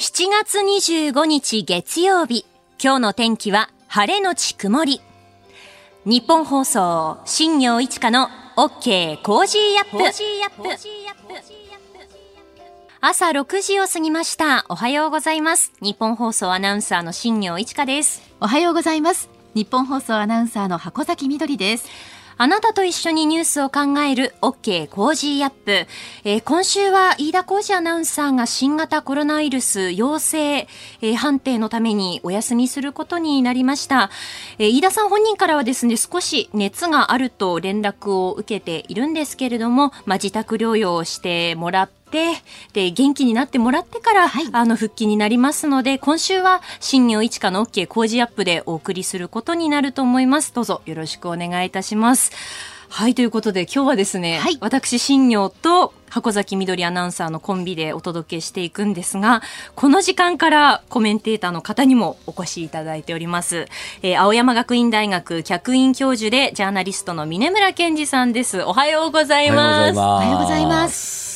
7月25日月曜日、今日の天気は晴れのち曇り。ニッポン放送、新行市佳の OK Cozy up。朝6時を過ぎました。おはようございます。ニッポン放送アナウンサーの新行市佳です。おはようございます。ニッポン放送アナウンサーの箱崎みどりです。あなたと一緒にニュースを考える OK Cozy up、えー今週は飯田浩二アナウンサーが新型コロナウイルス陽性、えー判定のためにお休みすることになりました、えー飯田さん本人からはですね少し熱があると連絡を受けているんですけれども、まあ、自宅療養をしてもらってで元気になってもらってから、あの復帰になりますので今週は新業一華の OK 工事アップでお送りすることになると思います。どうぞよろしくお願いいたします。はいということで今日はですね、はい。私新業と箱崎みどりアナウンサーのコンビでお届けしていくんですがこの時間からコメンテーターの方にもお越しいただいております、えー青山学院大学客員教授でジャーナリストの峰村健二さんです。おはようございます。おはようございます。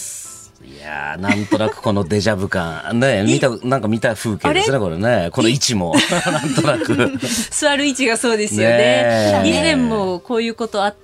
いやーなんとなくこのデジャブ感。ね、見た、なんか見た風景ですね、これね。この位置も。なんとなく。座る位置がそうですよねねえ以前もこういうことあっ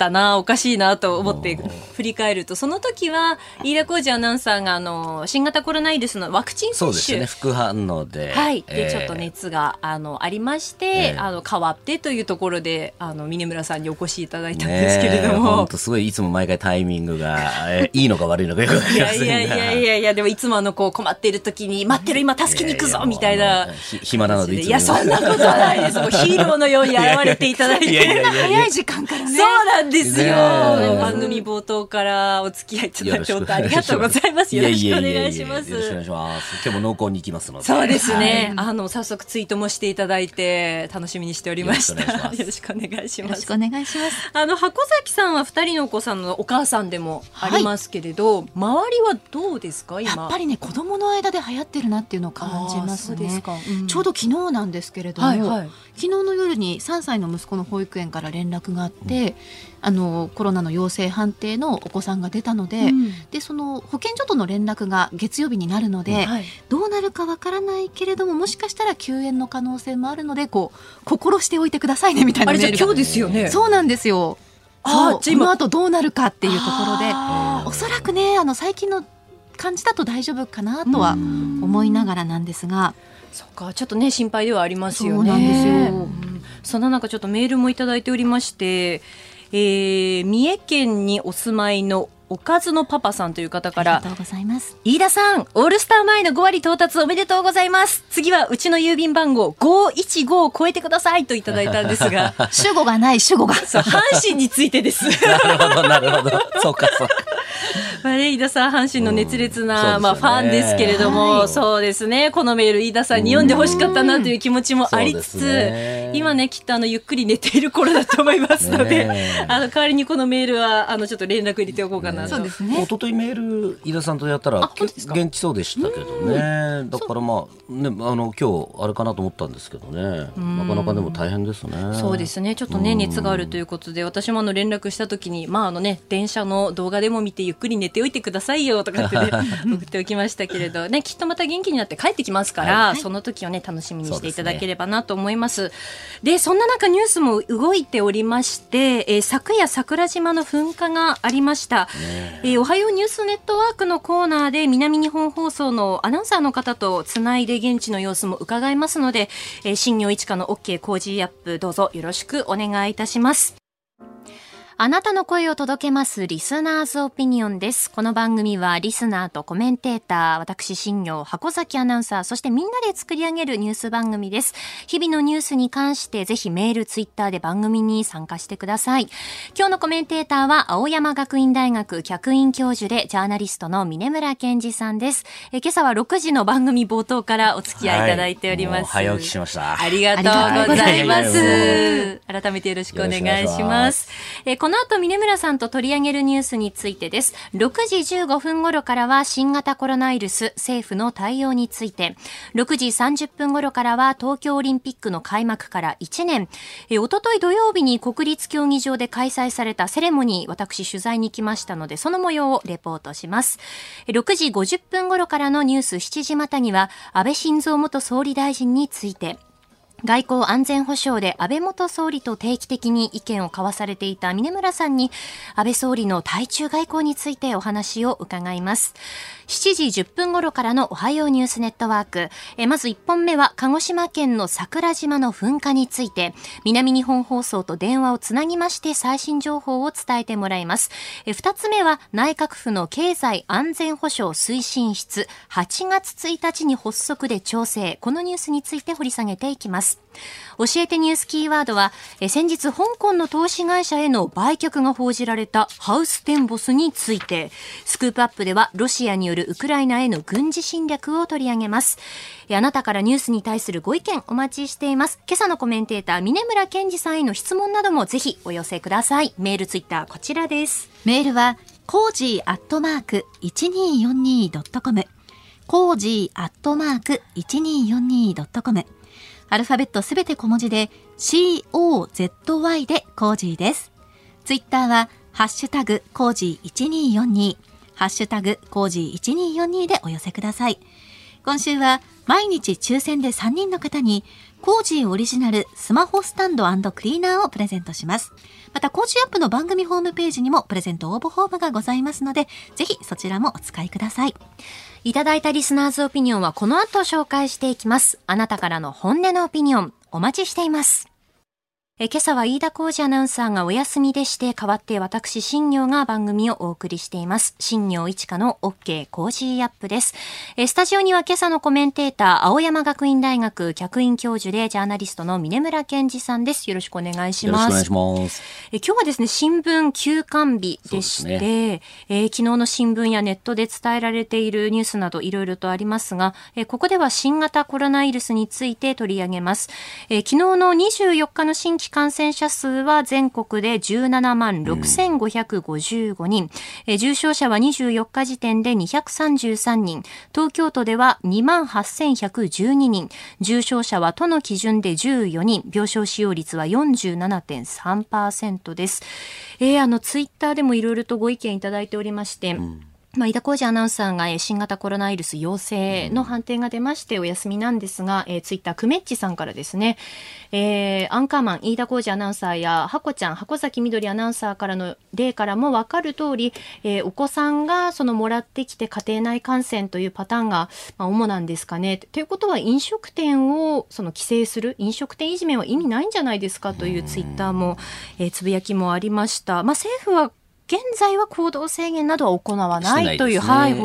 たなおかしいなと思って振り返ると。その時は飯田浩二アナウンサーがあの新型コロナウイルスのワクチン接種。そうですよね、副反応で。はい、で、えー。ちょっと熱があのありまして、ええあの変わってというところであの峰村さんにお越しいただいたんですけれども。本。当すごいいつも毎回タイミングが、えー いいのか悪いのかよくわかいりませんが。やいやいやいやいやでもいつもあのこう困っている時に待ってる今助けに行くぞみたいな。暇なのでいやそんなことはないです。もうヒーローのように現れていただいて。早い時間からね。そうなんですよ、番組冒頭からお付き合いいただいて本当ありがとうございます。よろしくお願いします。よろしくお願いします。今日も濃厚に行きますので。そうですね、はい。あの早速ツイートもしていただいて楽しみにしておりました。よろしくお願いします。よろしくお願いします。あの箱崎さんは二人のお子さんのお母さんでもありますけれど、周りはどうですか？今。やっぱりね子供の間で流行ってるなっていうのを感じますね。か、ちょうど昨日なんですけれども、はいはい。昨日の夜に3歳の息子の保育園から連絡があって、あのコロナの陽性判定のお子さんが出たので、うん。でその保健所との連絡が月曜日になるので、はい。どうなるかわからないけれどももしかしたら休園の可能性もあるのでこう心しておいてくださいねみたいなあれじゃ今日ですよね？そうなんですよ。あこの後どうなるかっていうところでおそらくねあの最近の感じだと大丈夫かなとは思いながらなんですが。そっかちょっとね心配ではありますよね。そうなんですよ。うん。そんな中ちょっとメールもいただいておりまして、えー三重県にお住まいのおかずのパパさんという方からありがとうございます。飯田さん、オールスター前の5割到達おめでとうございます。次はうちの郵便番号515を超えてくださいといただいたんですが、主語がない主語が。そう、阪神についてです。なるほど、なるほど。そうか、そうか。まあね、飯田さん、阪神の熱烈な、うんまあ、ファンですけれども、はいそうですね、このメール、飯田さんに読んでほしかったなという気持ちもありつつ、ね今ね、きっとあの、ゆっくり寝ている頃だと思いますので、あの、代わりにこのメールは、あの、ちょっと連絡入れておこうかなと。そうですね。一。昨日メール飯田さんとやったら元気そうでしたけどね。だからまあねあの今日あれかなと思ったんですけどね。なかなかでも大変ですね。そうですね。ちょっとね熱があるということで私もあの連絡した時にまああのね電車の動画でも見てゆっくり寝ておいてくださいよとかってね 送っておきましたけれどねきっとまた元気になって帰ってきますから、その時をね楽しみにしていただければなと思います。でそんな中ニュースも動いておりまして、えー昨夜桜島の噴火がありました、えーおはようニュースネットワークのコーナーで南日本放送のアナウンサーの方とつないで現地の様子も伺いますので、えー新業一華の OK 工事アップどうぞよろしくお願いいたします。あなたの声を届けますリスナーズオピニオンです。この番組はリスナーとコメンテーター、私新業箱崎アナウンサー、そしてみんなで作り上げるニュース番組です。日々のニュースに関してぜひメール、ツイッターで番組に参加してください。今日のコメンテーターは青山学院大学客員教授でジャーナリストの峰村健二さんです。え今朝は6時の番組冒頭からお付き合いいただいております。はい早起きしましたありがとうございます。改めてよろしくお願いします。えーこここの後、峰村さんと取り上げるニュースについてです。6時15分頃からは新型コロナウイルス政府の対応について、6時30分頃からは東京オリンピックの開幕から1年、えおととい土曜日に国立競技場で開催されたセレモニー、私取材に来ましたので、その模様をレポートします。6時50分頃からのニュース7時またには、安倍晋三元総理大臣について、外交安全保障で安倍元総理と定期的に意見を交わされていた峰村さんに安倍総理の対中外交についてお話を伺います。7時10分頃からのおはようニュースネットワーク。えまず1本目は鹿児島県の桜島の噴火について南日本放送と電話をつなぎまして最新情報を伝えてもらいます。え2つ目は内閣府の経済安全保障推進室8月1日に発足で調整。このニュースについて掘り下げていきます。教えてニュースキーワードは、え先日香港の投資会社への売却が報じられたハウステンボスについて、スクープアップではロシアによるウクライナへの軍事侵略を取り上げます。えあなたからニュースに対するご意見お待ちしています。今朝のコメンテーター、峰村健二さんへの質問などもぜひお寄せください。メール、ツイッター、こちらです。メールは、コージーアットマーク 1242.com。コージーアットマーク 1242.com。アルファベットすべて小文字で COZY でコージーです。ツイッターは、ハッシュタグコージー1242。ハッシュタグコージー1242でお寄せください。今週は毎日抽選で3人の方にコージーオリジナルスマホスタンドクリーナーをプレゼントします。また Cozy up の番組ホームページにもプレゼント応募フォームがございますので、ぜひそちらもお使いください。いただいたリスナーズオピニオンはこの後紹介していきます。あなたからの本音のオピニオン、お待ちしています。え今朝は飯田浩司アナウンサーがお休みでして、代わって私、新行が番組をお送りしています。新業一華の OK コージーアップです。えスタジオには今朝のコメンテーター、青山学院大学客員教授でジャーナリストの峯村健司さんです。よろしくお願いします。よろしくお願いします。え今日はですね、新聞休刊日でして、そうえー昨日の新聞やネットで伝えられているニュースなどいろいろとありますが、えーここでは新型コロナウイルスについて取り上げます。えー昨日の24日の新規感染者数は全国で17万6555人、えー重症者は24日時点で233人、東京都では2万8112人、重症者は都の基準で14人、病床使用率は47.3%です。えーあの、ツイッターでもいろいろとご意見いただいておりまして、まあ、井田浩二アナウンサーがえー新型コロナウイルス陽性の判定が出ましてお休みなんですが、えーツイッター、クメッチさんからですね、えーアンカーマン、飯田浩二アナウンサーや、ハコちゃん、箱崎みどりアナウンサーからの例からも分かる通り、えーお子さんがそのもらってきて家庭内感染というパターンが、まあ、主なんですかね。ということは飲食店をその規制する、飲食店いじめは意味ないんじゃないですかというツイッターも、えーつぶやきもありました。まあ、政府は現在は行動制限などは行わないという、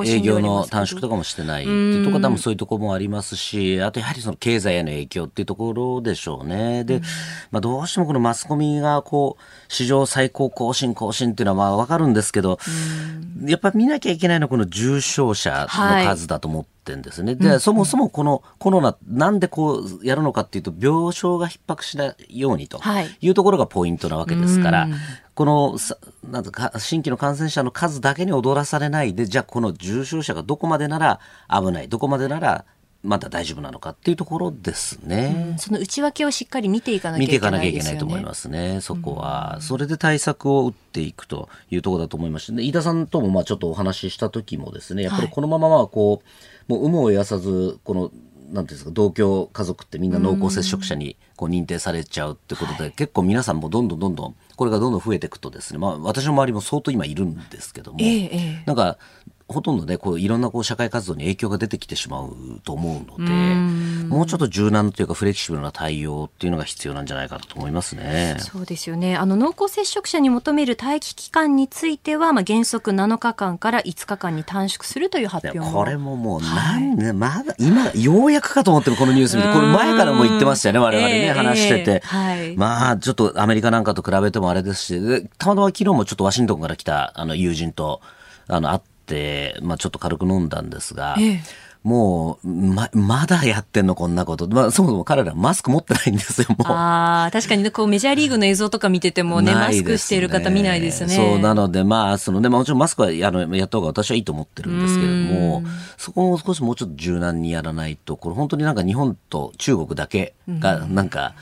営業の短縮とかもしてないっていうところ多分そういうところもありますし、あとやはりその経済への影響っていうところでしょうね。で、まあどうしてもこのマスコミがこう、史上最高更新更新っていうのはまあわかるんですけど、やっぱり見なきゃいけないのはこの重症者の数だと思ってんですね。で、そもそもこのコロナ、なんでこうやるのかっていうと、病床が逼迫しないようにとはい。いうところがポイントなわけですから、このさなんとか新規の感染者の数だけに踊らされないでじゃあこの重症者がどこまでなら危ないどこまでならまだ大丈夫なのかっていうところですね。その内訳をしっかり見ていかなきゃい見ていかなきゃけないね。いけないと思いますね、そこは。それで対策を打っていくというところだと思いまして、で飯田さんともまあちょっとお話しした時もですね、やっぱりこのままはこう、もう有無を言わさず、この、なんていうんですか、同居家族ってみんな濃厚接触者にこう認定されちゃうってことで、結構皆さんもどんどんどんどん、これがどんどん増えていくとですね、まあ私の周りも相当今いるんですけども、なんか、ほとんどね、こういろんなこう社会活動に影響が出てきてしまうと思うので、もうちょっと柔軟というかフレキシブルな対応っていうのが必要なんじゃないかなと思いますね。そうですよね。あの、濃厚接触者に求める待機期間については、まあ、原則7日間から5日間に短縮するという発表も。これももうなんね、まだ今ようやくかと思ってるこのニュース見てこれ前からも言ってましたよね我々ね、ええ話してて、ええはいまあちょっとアメリカなんかと比べてもあれですしでたまたま昨日もちょっとワシントンから来たあの友人とあの会って、まあ、ちょっと軽く飲んだんですが、ええもう、ま、まだやってんのこんなこと。まあ、そもそも彼らマスク持ってないんですよ、もう。ああ、確かにね、こうメジャーリーグの映像とか見ててもね、マスクしている方見ないですね。そう、なので、まあ、そのね、もちろんマスクはあのやった方が私はいいと思ってるんですけれども、そこも少しもうちょっと柔軟にやらないと、これ本当になんか日本と中国だけが、なんか、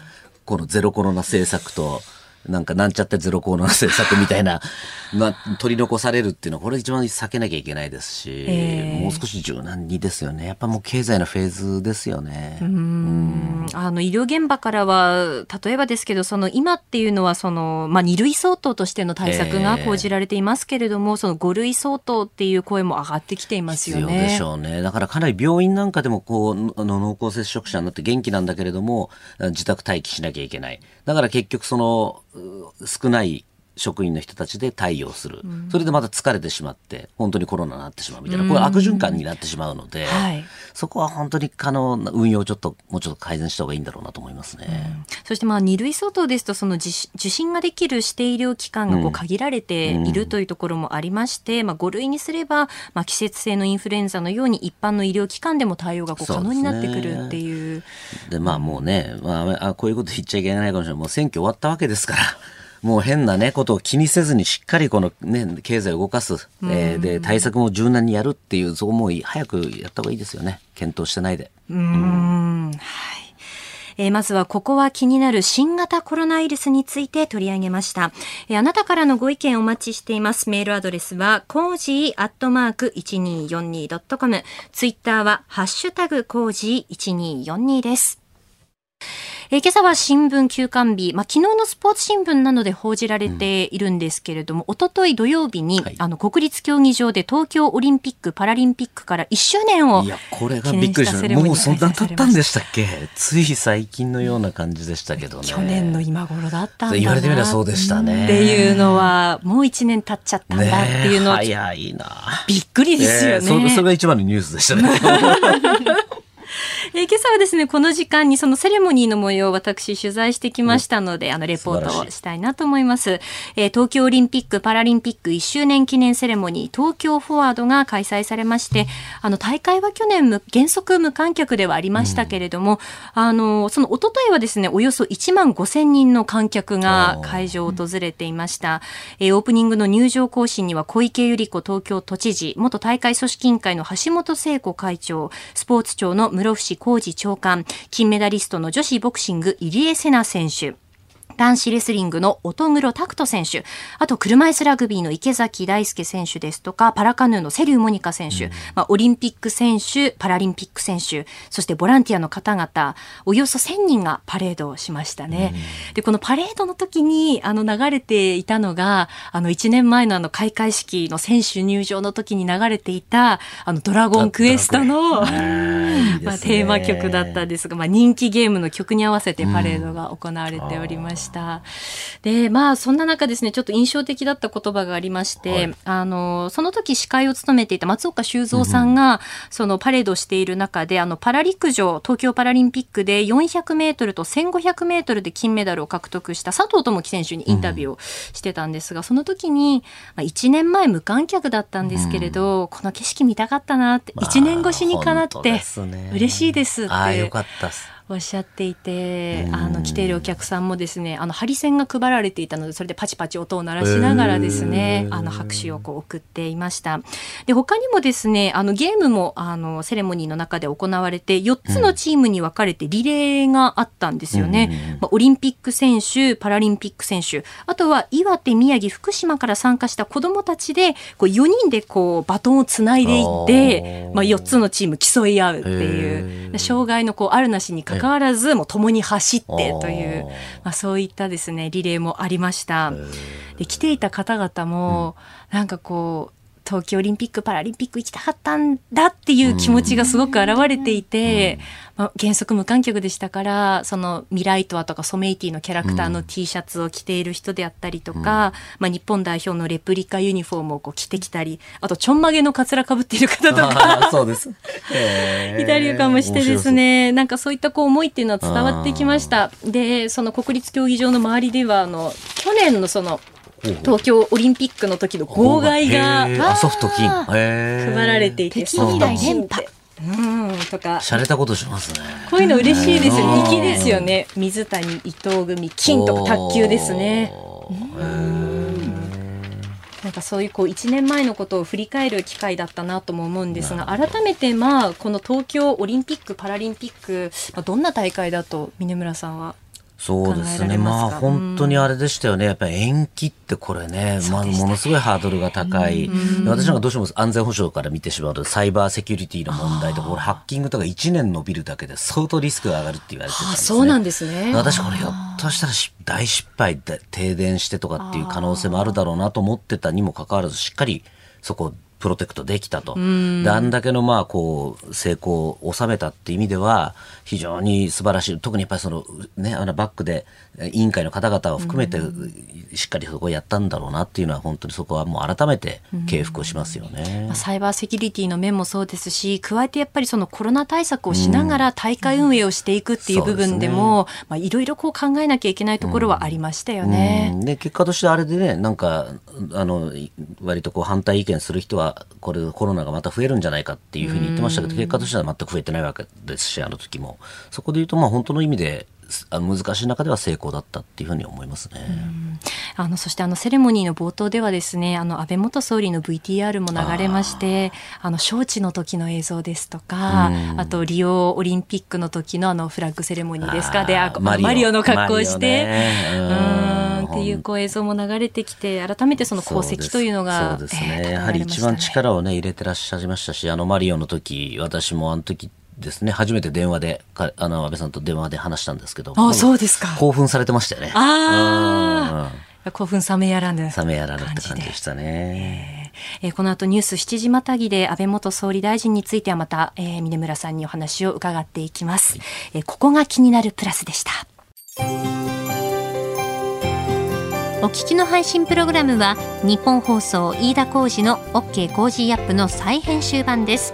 このゼロコロナ政策と、なんかなんちゃってゼロコロナ政策みたいな、まあ、取り残されるっていうのは、これ一番避けなきゃいけないですし、えーもう少し柔軟にですよね。やっぱもう経済のフェーズですよね。うんあの医療現場からは例えばですけどその今っていうのはその、まあ、2類相当としての対策が講じられていますけれども、その5類相当っていう声も上がってきていますよね。必要でしょうね。だからかなり病院なんかでもこう、あの濃厚接触者になって元気なんだけれども、自宅待機しなきゃいけない。だから結局その、う少ない職員の人たちで対応する。それでまた疲れてしまって、本当にコロナになってしまうみたいな、これ悪循環になってしまうので、はいそこは本当にあの運用をちょっと、もうちょっと改善した方がいいんだろうなと思いますね。そしてまあ2類相当ですとその受診ができる指定医療機関がこう限られているというところもありまして、まあ、5類にすれば、まあ、季節性のインフルエンザのように一般の医療機関でも対応がこう可能になってくるっていう。で、まあもうね、まあ、あこういうこと言っちゃいけないかもしれない。もう選挙終わったわけですから。もう変なね、ことを気にせずにしっかりこのね、経済を動かす。えーで、対策も柔軟にやるっていう、そこもう早くやった方がいいですよね。検討してないで。うーんはいえーまずはここは気になる新型コロナウイルスについて取り上げました。えーあなたからのご意見お待ちしています。メールアドレスは、 cozy アットマーク 1242.com。ツイッターは、ハッシュタグコージー1242です。えー今朝は新聞休刊日、まあ、昨日のスポーツ新聞などで報じられているんですけれども、一昨日土曜日に、はいあの国立競技場で東京オリンピック・パラリンピックから1周年をいや、これがびっくりしました。もうそんな経ったんでしたっけ？つい最近のような感じでしたけどね。去年の今頃だったんだな言われてみればそうでしたねっていうのはもう一年経っちゃったんだっていうのは、ねえ早いな。びっくりですよね。えーそそれが一番のニュースでしたね。えー今朝はですね、この時間にそのセレモニーの模様を私取材してきましたので、あの、レポートをしたいなと思います。えー東京オリンピック・パラリンピック1周年記念セレモニー、東京フォワードが開催されまして、あの、大会は去年無、原則無観客ではありましたけれども、あの、その一昨日はですね、およそ1万5千人の観客が会場を訪れていました。えーオープニングの入場行進には小池百合子東京都知事、元大会組織委員会の橋本聖子会長、スポーツ庁の室伏浩二長官、金メダリストの女子ボクシング入江聖奈選手、男子レスリングの乙黒拓人選手、あと車椅子ラグビーの池崎大輔選手ですとか、パラカヌーのセリューモニカ選手、まあ、オリンピック選手、パラリンピック選手、そしてボランティアの方々、およそ1000人がパレードをしましたね。で、このパレードの時に、あの、流れていたのが、あの、1年前のあの、開会式の選手入場の時に流れていた、あの、ドラゴンクエストの、まあ、テーマ曲だったんですが、まあ、人気ゲームの曲に合わせてパレードが行われておりました。で、まあ、そんな中ですね、ちょっと印象的だった言葉がありまして、はい。あの、その時司会を務めていた松岡修造さんが、そのパレードをしている中で、あの、パラ陸上、東京パラリンピックで400メートルと1500メートルで金メダルを獲得した佐藤智樹選手にインタビューをしてたんですが、その時に、まあ、1年前無観客だったんですけれど、この景色見たかったなって、まあ1年越しにかなって嬉しいですって。ああ、よかったっす。おっしゃっていて、うん。あの来ているお客さんもですね、あのハリセンが配られていたので、それでパチパチ音を鳴らしながらですねあの拍手をこう送っていました。で他にもですね、あのゲームもあのセレモニーの中で行われて、4つのチームに分かれてリレーがあったんですよね。まあ、オリンピック選手、パラリンピック選手、あとは岩手、宮城、福島から参加した子どもたちで、こう4人でこうバトンをつないでいって、まあ、4つのチーム競い合うっていへう、ー。障害のこうあるなしに関わらず、もう共に走ってというまあ、そういったですね、リレーもありました。で、来ていた方々も、なんかこう、東京オリンピック・パラリンピック行きたかったんだっていう気持ちがすごく現れていて、まあ、原則無観客でしたから、そのミライトワとかソメイティのキャラクターの T シャツを着ている人であったりとか、まあ、日本代表のレプリカユニフォームをこう着てきたり、あとちょんまげのカツラかぶっている方とか、そうです。いたりとかもしてです。ね、なんかそういったこう思いっていうのは伝わってきました。で、その国立競技場の周りでは、あの、去年のその、東京オリンピックの時の号外があソフト金。配配られていて、敵未来連覇ううんとか。洒落たことしますね。こういうの嬉しいですよ。粋ですよね。水谷伊藤組金とか卓球ですね。なんかそういうこう1年前のことを振り返る機会だったなとも思うんですが改めてまあこの東京オリンピック・パラリンピック、まあ、どんな大会だと峰村さんはそうですね。まあ本当にあれでしたよね。やっぱり延期ってこれね、まあものすごいハードルが高い。で私なんかどうしても安全保障から見てしまうとサイバーセキュリティの問題とか、これハッキングとか1年伸びるだけで相当リスクが上がるって言われてたんですね。そうなんですね私これひょっとしたらし大失敗で停電してとかっていう可能性もあるだろうなと思ってたにもかかわらずしっかりそこをプロテクトできたと。であんだけのまあこう成功を収めたっていう意味では非常に素晴らしい。特にやっぱりそのねあのバックでえ委員会の方々を含めてしっかりそこをやったんだろうなっていうのは本当にそこはもう改めて敬服をしますよね。まあ。サイバーセキュリティの面もそうですし加えてやっぱりそのコロナ対策をしながら大会運営をしていくっていう部分でもまあいろいろこう考えなきゃいけないところはありましたよね。うん。で結果としてあれでねなんかあのい割とこう反対意見する人はこれコロナがまた増えるんじゃないかっていうふうに言ってましたけど結果としては全く増えてないわけですしあの時も。そこで言うとまあ本当の意味ですあの難しい中では成功だったっていうふうに思いますね。あのそしてあのセレモニーの冒頭ではですねあの安倍元総理の VTR も流れましてあの招致の時の映像ですとかうん。あとリオオリンピックの時のあのフラッグセレモニーですか。であマリオ。の格好をして、ね。っていうこう映像も流れてきて改めてその功績というのがそうですね。やはり一番力をね入れてらっしゃいましたしあのマリオの時私もあの時ですね。初めて電話でかあの安倍さんと電話で話したんですけど。あそうですか。興奮されてましたよね。あうん興奮冷めやらぬ冷めやらぬって感じでしたね。えー。この後ニュース7時またぎで安倍元総理大臣についてはまた、えー峰村さんにお話を伺っていきます、えーここが気になるプラスでした。お聞きの配信プログラムは日本放送飯田浩司の OK コージーアップの再編集版です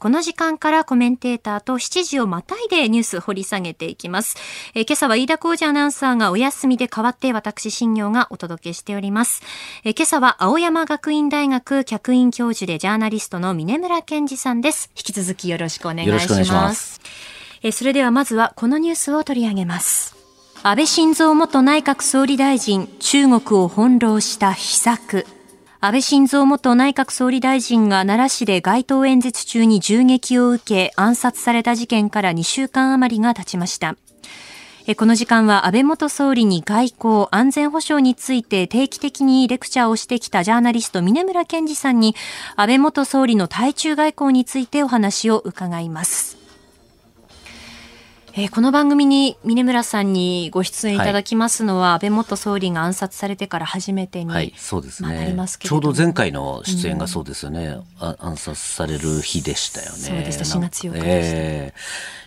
この時間からコメンテーターと7時をまたいでニュース掘り下げていきます。えー今朝は飯田浩二アナウンサーがお休みで代わって私新業がお届けしております。えー今朝は青山学院大学客員教授でジャーナリストの峰村健二さんです。引き続きよろしくお願いします。えーそれではまずはこのニュースを取り上げます。安倍晋三元内閣総理大臣、中国を翻弄した秘策。安倍晋三元内閣総理大臣が奈良市で街頭演説中に銃撃を受け暗殺された事件から2週間余りが経ちました。この時間は安倍元総理に外交、安全保障について定期的にレクチャーをしてきたジャーナリスト峰村健二さんに安倍元総理の対中外交についてお話を伺います。えーこの番組に峰村さんにご出演いただきますのは、安倍元総理が暗殺されてから初めてに、はい、そうですね。ます。けれども。ちょうど前回の出演がそうですよね。あ暗殺される日でしたよね。そうでした。4月8日でした。ええ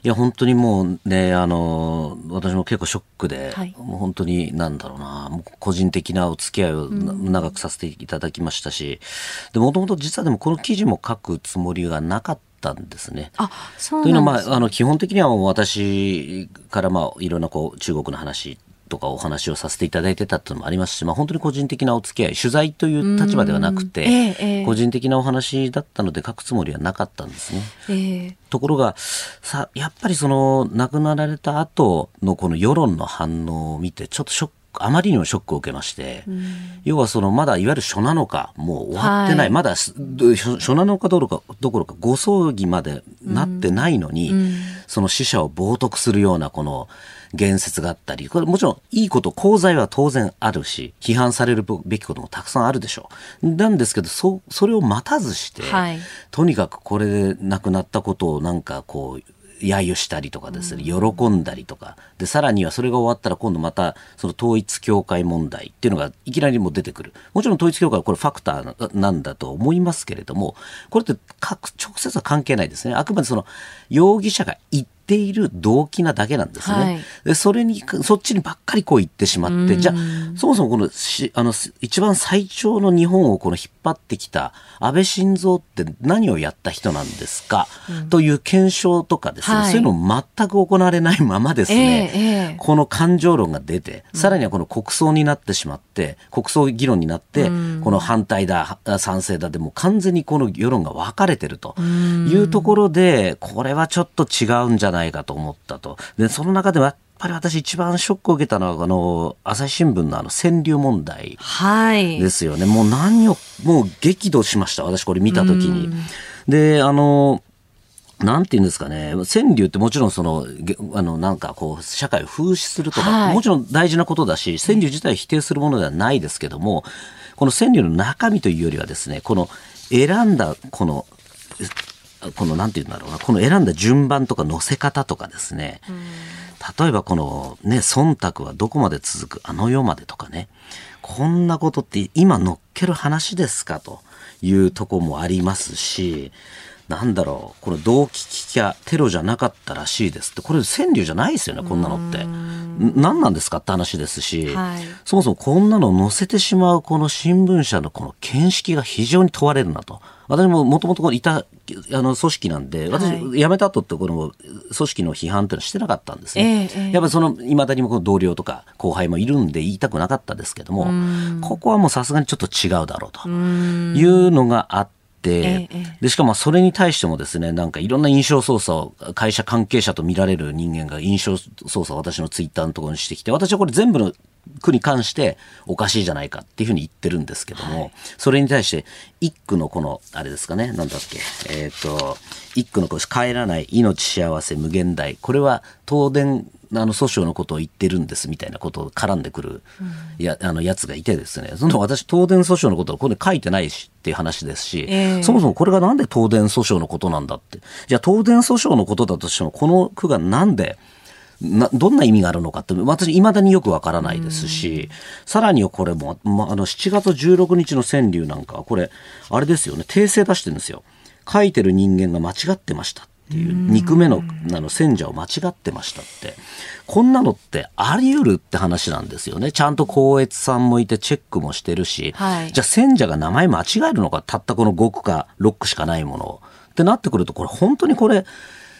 いや、本当にもうね、あの、私も結構ショックで、はい。もう本当になんだろうな、もう個人的なお付き合いをな長くさせていただきましたし、で、もともと実はでもこの記事も書くつもりがなかったんですね。あ、そうというのは、まあ、あの基本的には私から、まあ、いろんなこう中国の話とかお話をさせていただいてたっていうのもありますし、まあ、本当に個人的なお付き合い取材という立場ではなくて、うんええええ個人的なお話だったので書くつもりはなかったんですね。えーところがさやっぱりその亡くなられた後のこの世論の反応を見てちょっとショックあまりにもショックを受けまして、要はそのまだいわゆる初七日もう終わってない、はい。まだす初初七日どころかどころかご葬儀までなってないのに、その死者を冒涜するようなこの言説があったり、これもちろんいいこと、功罪は当然あるし、批判されるべきこともたくさんあるでしょう。なんですけど、そ、それを待たずして、はい。とにかくこれで亡くなったことをなんかこう、揶揄したりとかですね、喜んだりとか。で、さらにはそれが終わったら今度また、その統一教会問題っていうのがいきなりもう出てくる。もちろん統一教会はこれファクターなんだと思いますけれども、これってか直接は関係ないですね。あくまでその容疑者が言っている動機なだけなんですね。はい。で、それに、そっちにばっかりこう言ってしまって、じゃあ、そもそもこのし、あの、一番最長の日本をこの引っ張ってきた安倍晋三って何をやった人なんですか、という検証とかですね、はい。そういうのも全く行われないままですね、ええええ。この感情論が出て、さらにはこの国葬になってしまって、国葬議論になって、この反対だ、賛成だでもう完全にこの世論が分かれてるというところで、これはちょっと違うんじゃないかと思ったと。で、その中ではやっぱり私一番ショックを受けたのは、あの、朝日新聞のあの川柳問題。はい。ですよね。もう何を、もう激怒しました。私これ見たときに。で、あの、なんて言うんですかね。川柳ってもちろんその、げあの、なんかこう、社会を風刺するとか、はいもちろん大事なことだし、川柳自体を否定するものではないですけども、この川柳の中身というよりはですね、この選んだ、この、この、なんて言うんだろうな、この選んだ順番とか載せ方とかですね、例えばこのね、忖度はどこまで続くあの世までとかね、こんなことって今乗っける話ですかというとこもありますし、なんだろう、この動機聞きゃテロじゃなかったらしいですって、これ川柳じゃないですよね、こんなのって。ん。何なんですかって話ですし、はい。そもそもこんなの載せてしまうこの新聞社のこの見識が非常に問われるなと。私ももともといたあの組織なんで、私、はい。辞めた後ってこの組織の批判っていうのはしてなかったんですね。やっぱりその、いまだにもこの同僚とか後輩もいるんで言いたくなかったですけども、ここはもうさすがにちょっと違うだろうというのがあって、で、しかもそれに対してもですね、なんかいろんな印象操作を、会社関係者と見られる人間が印象操作を私のツイッターのところにしてきて、私はこれ全部の区に関しておかしいじゃないかっていうふうに言ってるんですけども、それに対して一区のこの、あれですかね、なんだっけ、えっ、と、一区のこれ帰らない命幸せ無限大。これは東電あの訴訟のことを言ってるんですみたいなことを絡んでくるや,、あのやつがいてですね、その私東電訴訟のことをこれ書いてないしっていう話ですし、ええそもそもこれがなんで東電訴訟のことなんだって。じゃあ東電訴訟のことだとしても、この句がなんで、などんな意味があるのかって、私、未だによくわからないですし、さらにはこれも、ま、あの、7月16日の川柳なんかは、これ、あれですよね、訂正出してるんですよ。書いてる人間が間違ってましたっていう、肉目の、あの、選者を間違ってましたって。こんなのってあり得るって話なんですよね。ちゃんと光悦さんもいてチェックもしてるし、はいじゃあ選者が名前間違えるのか、たったこの5区か6区しかないものを。ってなってくると、これ本当にこれ、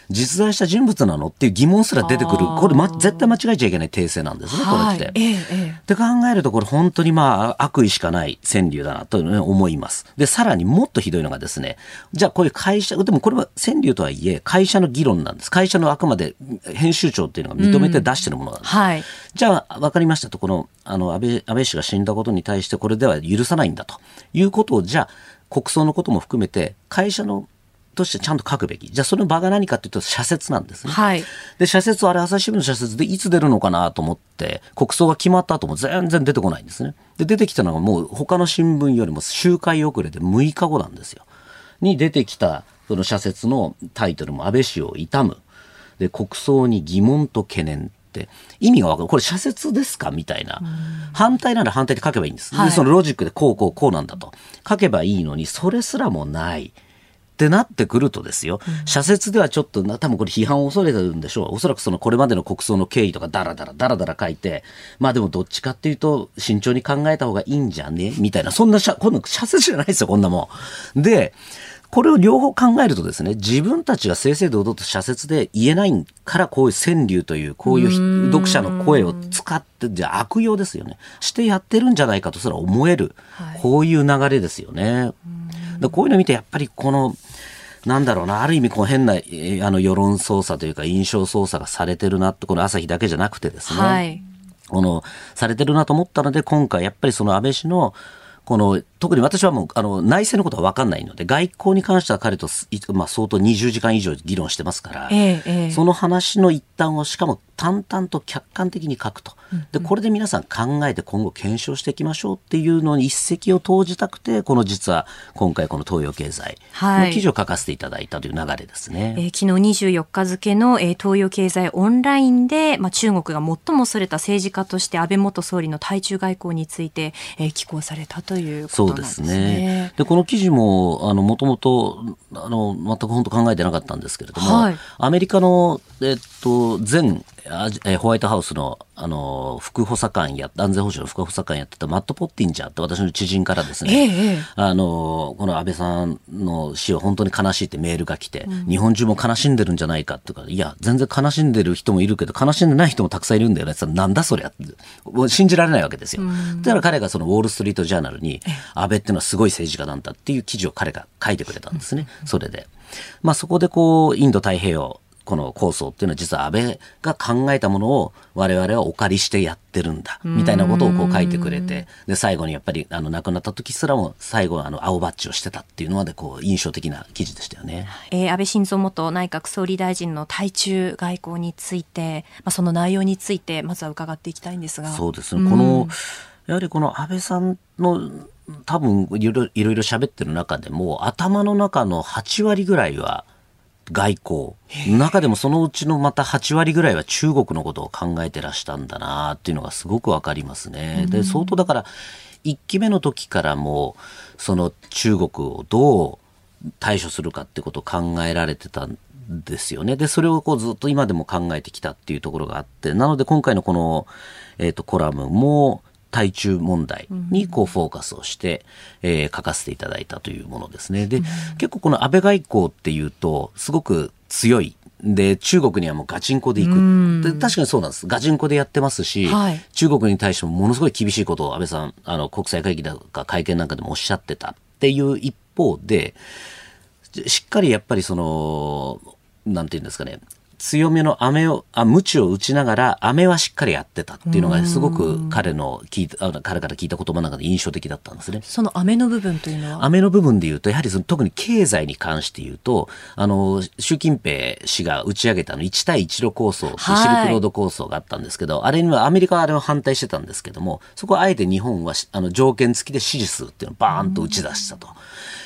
実在した人物なのっていう疑問すら出てくる。これ、ま、絶対間違えちゃいけない訂正なんですね、これって。はい。えええって考えると、これ本当にまあ悪意しかない川柳だなと思います。で、さらにもっとひどいのがですね、じゃあこういう会社、でもこれは川柳とはいえ、会社の議論なんです。会社のあくまで編集長っていうのが認めて出してるものなんです。はい。じゃあ、わかりましたと、この、あの、安倍、安倍氏が死んだことに対して、これでは許さないんだということを、じゃあ、国葬のことも含めて、会社の、としてちゃんと書くべき。じゃあ、その場が何かというと、社説なんですね。はい。で、社説はあれ、朝日新聞の社説でいつ出るのかなと思って、国葬が決まった後も全然出てこないんですね。で、出てきたのがもう他の新聞よりも周回遅れで6日後なんですよ。に出てきた、その社説のタイトルも安倍氏を悼む。で、国葬に疑問と懸念って、意味がわかる。これ社説ですかみたいな。反対なら反対で書けばいいんです。はいで、そのロジックでこうこうこうなんだと。書けばいいのに、それすらもない。ってなってくるとですよ、社説ではちょっとな、多分これ批判を恐れてるんでしょう。おそらくそのこれまでの国葬の経緯とかダラダラダラダラ書いて、まあでもどっちかっていうと慎重に考えた方がいいんじゃね？みたいな、そんな社、こんな社説じゃないですよ、こんなもん。で、これを両方考えるとですね、自分たちが正々堂々と社説で言えないから、こういう川柳という、こういう読者の声を使って、じゃあ悪用ですよね。してやってるんじゃないかとすら思える、こういう流れですよね。でこういうの見て、やっぱりこの、なんだろうな、ある意味こう変な、えーあの世論操作というか印象操作がされてるなって、この朝日だけじゃなくてですね。はい。この、されてるなと思ったので、今回やっぱりその安倍氏の、この特に私はもうあの内政のことは分かんないので外交に関しては彼と、まあ、相当20時間以上議論してますから、ええ、その話の一端をしかも淡々と客観的に書くと、でこれで皆さん考えて今後検証していきましょうっていうのに一石を投じたくてこの実は今回この東洋経済の記事を書かせていただいたという流れですね、はい、えー、昨日24日付の、えー、東洋経済オンラインで、まあ、中国が最もそれた政治家として安倍元総理の対中外交について、えー、寄稿されたということですね。そうですね。でこの記事もあのもともとあの全く本当考えてなかったんですけれども、はい、アメリカの、えっと、前えホワイトハウスのあの副補佐官や安全保障の副補佐官やってたマット・ポッティンジャーって私の知人からですね、ええ、あのこの安倍さんの死を本当に悲しいってメールが来て、うん、日本中も悲しんでるんじゃないかってかいや全然悲しんでる人もいるけど悲しんでない人もたくさんいるんだよねなんだそりゃ信じられないわけですよ、うん、だから彼がそのウォール・ストリート・ジャーナルに安倍っていうのはすごい政治家なんだっていう記事を彼が書いてくれたんですね、それで。まあ、そこでこうインド太平洋この構想っていうのは実は安倍が考えたものを我々はお借りしてやってるんだみたいなことをこう書いてくれてで最後にやっぱりあの亡くなった時すらも最後あの青バッジをしてたっていうのまでこう印象的な記事でしたよね、えー、安倍晋三元内閣総理大臣の対中外交について、まあ、その内容についてまずは伺っていきたいんですが。そうですね。このやはりこの安倍さんの多分いろいろ喋ってる中でも頭の中の8割ぐらいは外交。中でもそのうちのまた8割ぐらいは中国のことを考えてらしたんだなっていうのがすごくわかりますね。で、相当だから、1期目の時からも、その中国をどう対処するかってことを考えられてたんですよね。で、それをこうずっと今でも考えてきたっていうところがあって、なので今回のこの、えっ、ー、と、コラムも、対中問題にこうフォーカスをして、えー、書かせていただいたというものですね。で、結構この安倍外交っていうと、すごく強い。で、中国にはもうガチンコで行く。で確かにそうなんです。ガチンコでやってますし、はい、中国に対してもものすごい厳しいことを安倍さん、あの、国際会議だか会見なんかでもおっしゃってたっていう一方で、しっかりやっぱりその、なんていうんですかね、強めの飴を、あ、鞭を打ちながら、飴はしっかりやってたっていうのが、すごく彼の聞いた、彼から聞いた言葉の中で印象的だったんですね。その飴の部分というのは？飴の部分で言うと、やはりその特に経済に関して言うと、あの、習近平氏が打ち上げたの1対1路構想、シルクロード構想があったんですけど、あれにはアメリカはあれを反対してたんですけども、そこはあえて日本はあの条件付きで支持するっていうのをバーンと打ち出したと。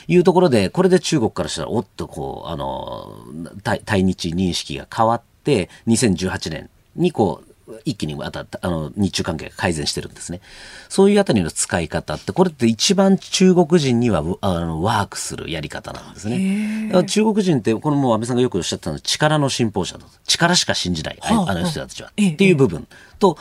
いうところで、これで中国からしたら、おっとこう、あの、対日認識が変わって、って2018年にこう一気にわたったあの日中関係が改善してるんですね。そういうあたりの使い方って、これって一番中国人にはあのワークするやり方なんですね。中国人って、これも安倍さんがよくおっしゃったのは力の信奉者だと。力しか信じない、あの人たちは。っていう部分と、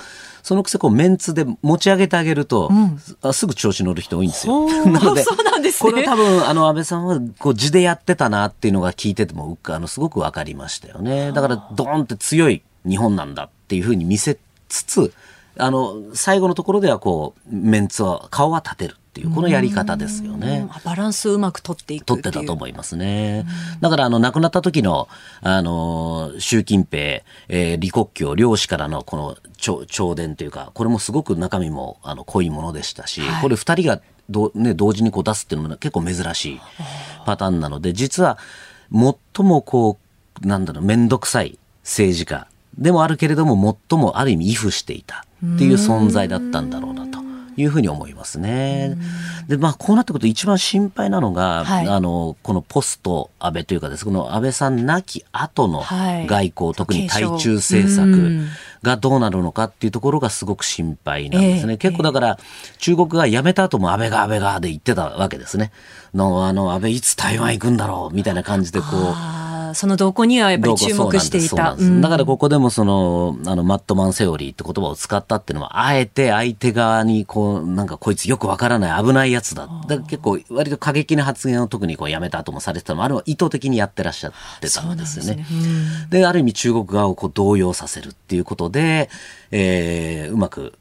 そのくせこうメンツで持ち上げてあげると、うん、すぐ調子乗る人多いんですよ。なので、そうなんですね、これ多分、あの、安倍さんはこう字でやってたなっていうのが聞いてても、あの、すごくわかりましたよね。だから、ドーンって強い日本なんだっていうふうに見せつつ、あの、最後のところではこう、メンツは、顔は立てる。っていうこのやり方ですよね。バランスうまく取っていく取ってたと思いますね。だからあの亡くなった時のあの習近平、えー、李克強両氏からのこの朝伝というかこれもすごく中身もあの濃いものでしたし、はい、これ二人がど、ね、同時にこう出すっていうのも結構珍しいパターンなので実は最もこうなんだろう面倒くさい政治家でもあるけれども最もある意味畏怖していたっていう存在だったんだろうなと。いうふうに思いますね。で、まあ、こうなってくると一番心配なのが、はい、あの、このポスト安倍というかです、この安倍さん亡き後の外交、はい、特に対中政策がどうなるのかっていうところがすごく心配なんですね。えー、結構だから、中国が辞めた後も安倍が安倍がで言ってたわけですね。の、あの、安倍いつ台湾行くんだろうみたいな感じでこう、その動向にはやっぱり注目していた。だからここでもその、あの、マットマンセオリーって言葉を使ったっていうのは、あえて相手側にこう、なんかこいつよくわからない危ないやつだ。だ結構割と過激な発言を特にこうやめた後もされてたのも、あれは意図的にやってらっしゃってたんですよね。で、ね、ある意味中国側をこう動揺させるっていうことで、えー、うまく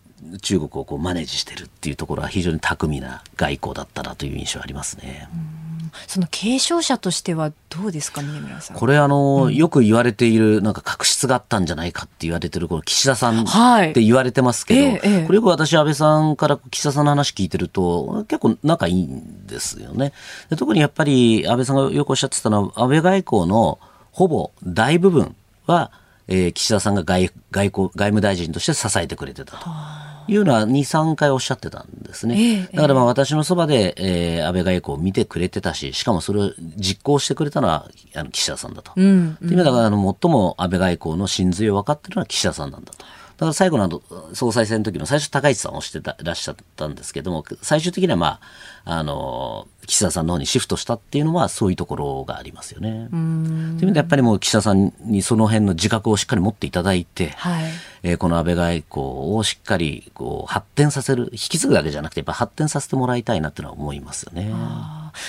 中国をこうマネージしてるっていうところは非常に巧みな外交だったなという印象ありますね。うんその継承者としてはどうですか、峰村さん。これあの、よく言われている、なんか確執があったんじゃないかって言われてる、この岸田さんはいって言われてますけど、ええええこれよく私、安倍さんから岸田さんの話聞いてると、結構仲いいんですよね。で特にやっぱり安倍さんがよくおっしゃってたのは、安倍外交のほぼ大部分は、えー岸田さんが外外交外務大臣として支えてくれてたと。いうのは2、3回おっしゃってたんですね。ええだからまあ私のそばで、えー安倍外交を見てくれてたし、しかもそれを実行してくれたのはあの岸田さんだと。うん。っていう意味だからあの最も安倍外交の真髄を分かってるのは岸田さんなんだと。だから最後の総裁選の時の最初高市さんをしてたらっしゃったんですけども最終的にはまああの岸田さんの方にシフトしたっていうのはそういうところがありますよね。という意味でやっぱりもう岸田さんにその辺の自覚をしっかり持っていただいて、はい。えーこの安倍外交をしっかりこう発展させる引き継ぐだけじゃなくてやっぱ発展させてもらいたいなっていうのは思いますよね。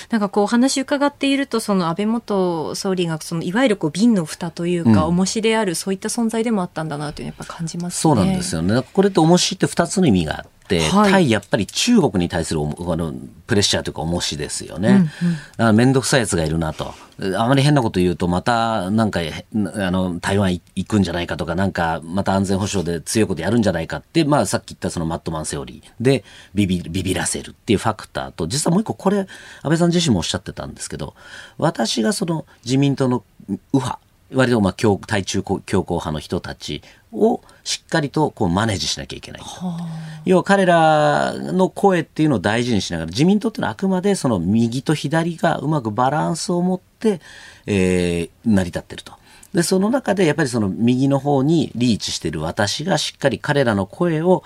なんかこうお話伺っているとその安倍元総理がそのいわゆるこう瓶の蓋というか、うん重しであるそういった存在でもあったんだなというやっぱ感じますね。そうなんですよね。これって重しって2つの意味があって、はい対やっぱり中国に対するあのプレッシャーというか重しですよね。だから面倒くさいやつがいるなと。あまり変なこと言うとまたなんかへあの台湾行くんじゃないかとかなんかまた安全保障で強いことやるんじゃないかって、まあさっき言ったそのマットマンセオリーでビビビビらせるっていうファクターと実はもう一個これ安倍さん自身もおっしゃってたんですけど私がその自民党の右派割とまあ強対中強硬派の人たちをしっかりとこうマネージしなきゃいけないと。要は彼らの声っていうのを大事にしながら自民党っていうのはあくまでその右と左がうまくバランスを持って、えー成り立ってると。でその中でやっぱりその右の方にリーチしてる私がしっかり彼らの声を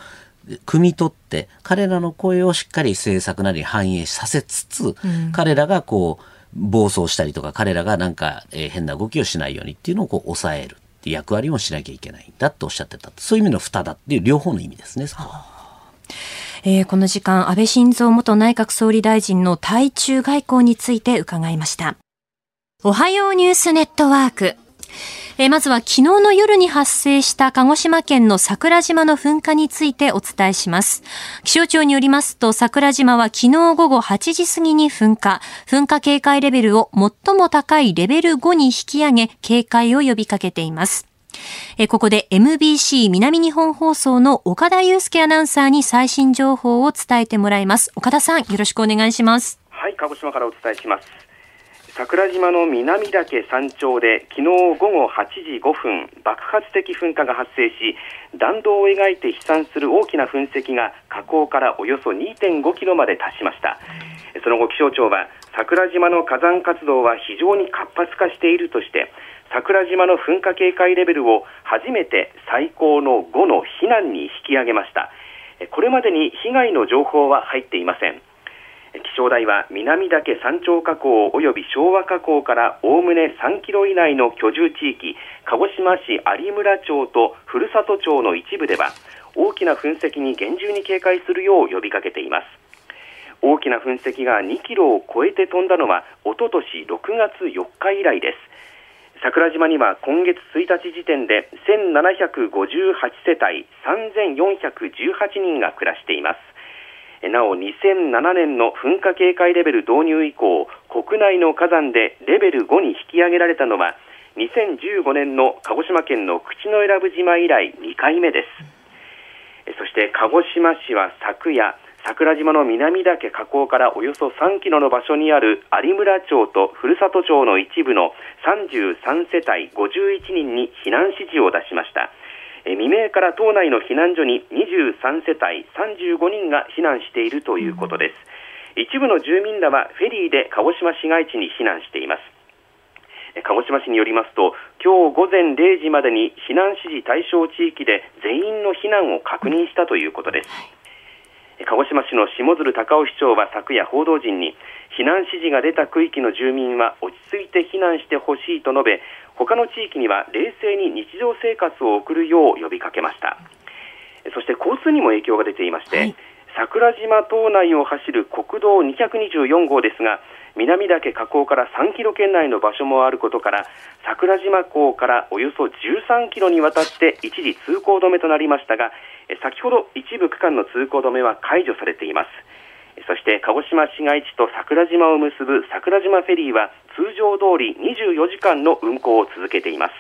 汲み取って彼らの声をしっかり政策なりに反映させつつ、彼らがこう暴走したりとか彼らがなんか、えー変な動きをしないようにっていうのをこう抑えるって役割もしなきゃいけないんだっておっしゃってたそういう意味の蓋だっていう両方の意味ですねそこは。えーこの時間、安倍晋三元内閣総理大臣の対中外交について伺いました。おはようニュースネットワーク。えまずは昨日の夜に発生した鹿児島県の桜島の噴火についてお伝えします。気象庁によりますと桜島は昨日午後8時過ぎに噴火。噴火警戒レベルを最も高いレベル5に引き上げ警戒を呼びかけています。えここで MBC 南日本放送の岡田祐介アナウンサーに最新情報を伝えてもらいます。岡田さん、よろしくお願いします。はい、鹿児島からお伝えします。桜島の南岳山頂で昨日午後8時5分、爆発的噴火が発生し、弾道を描いて飛散する大きな噴石が火口からおよそ2.5キロまで達しました。その後気象庁は桜島の火山活動は非常に活発化しているとして、桜島の噴火警戒レベルを初めて最高の5の避難に引き上げました。これまでに被害の情報は入っていません。気象台は南岳山頂火口及び昭和火口からおおむね3キロ以内の居住地域、鹿児島市有村町と古里町の一部では、大きな噴石に厳重に警戒するよう呼びかけています。大きな噴石が2キロを超えて飛んだのは、おととし6月4日以来です。桜島には今月1日時点で1758世帯3418人が暮らしています。なお2007年の噴火警戒レベル導入以降国内の火山でレベル5に引き上げられたのは2015年の鹿児島県の口永良部島以来2回目です。そして鹿児島市は昨夜桜島の南岳河口からおよそ3キロの場所にある有村町と古里町の一部の33世帯51人に避難指示を出しました。え未明から島内の避難所に23世帯35人が避難しているということです、一部の住民らはフェリーで鹿児島市街地に避難しています。鹿児島市によりますと今日午前0時までに避難指示対象地域で全員の避難を確認したということです、はい。鹿児島市の下鶴高尾市長は昨夜報道陣に避難指示が出た区域の住民は落ち着いて避難してほしいと述べ他の地域には冷静に日常生活を送るよう呼びかけました。そして交通にも影響が出ていまして、はい。桜島島内を走る国道224号ですが南岳河口から3キロ圏内の場所もあることから桜島港からおよそ13キロにわたって一時通行止めとなりましたがえ先ほど一部区間の通行止めは解除されています。そして鹿児島市街地と桜島を結ぶ桜島フェリーは通常通り24時間の運航を続けています。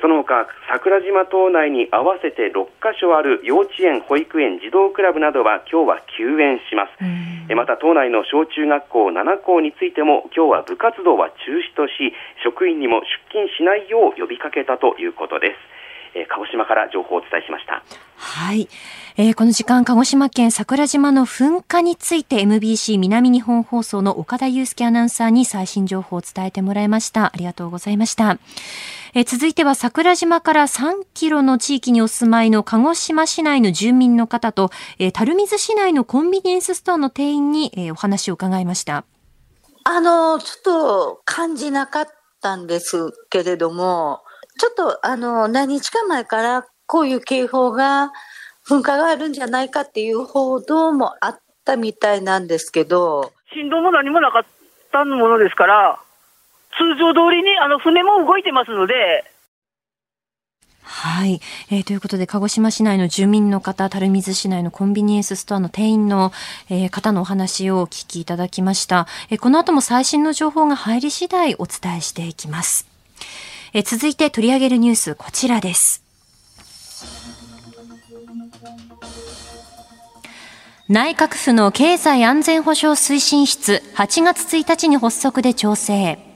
その他桜島島内に合わせて6カ所ある幼稚園、保育園、児童クラブなどは今日は休園します。また島内の小中学校7校についても今日は部活動は中止とし職員にも出勤しないよう呼びかけたということですえー、鹿児島から情報をお伝えしました。はい。えー、この時間、鹿児島県桜島の噴火について MBC 南日本放送の岡田祐介アナウンサーに最新情報を伝えてもらいました。ありがとうございました。えー、続いては桜島から3キロの地域にお住まいの鹿児島市内の住民の方と、えー、垂水市内のコンビニエンスストアの店員に、えー、お話を伺いました。あの、ちょっと感じなかったんですけれども、ちょっとあの何日か前からこういう警報が噴火があるんじゃないかっていう報道もあったみたいなんですけど振動も何もなかったものですから通常通りにあの船も動いてますのではい、えー。ということで、鹿児島市内の住民の方、垂水市内のコンビニエンスストアの店員の、えー、方のお話をお聞きいただきました、えー。この後も最新の情報が入り次第お伝えしていきます。え続いて取り上げるニュースこちらです。内閣府の経済安全保障推進室8月1日に発足で調整。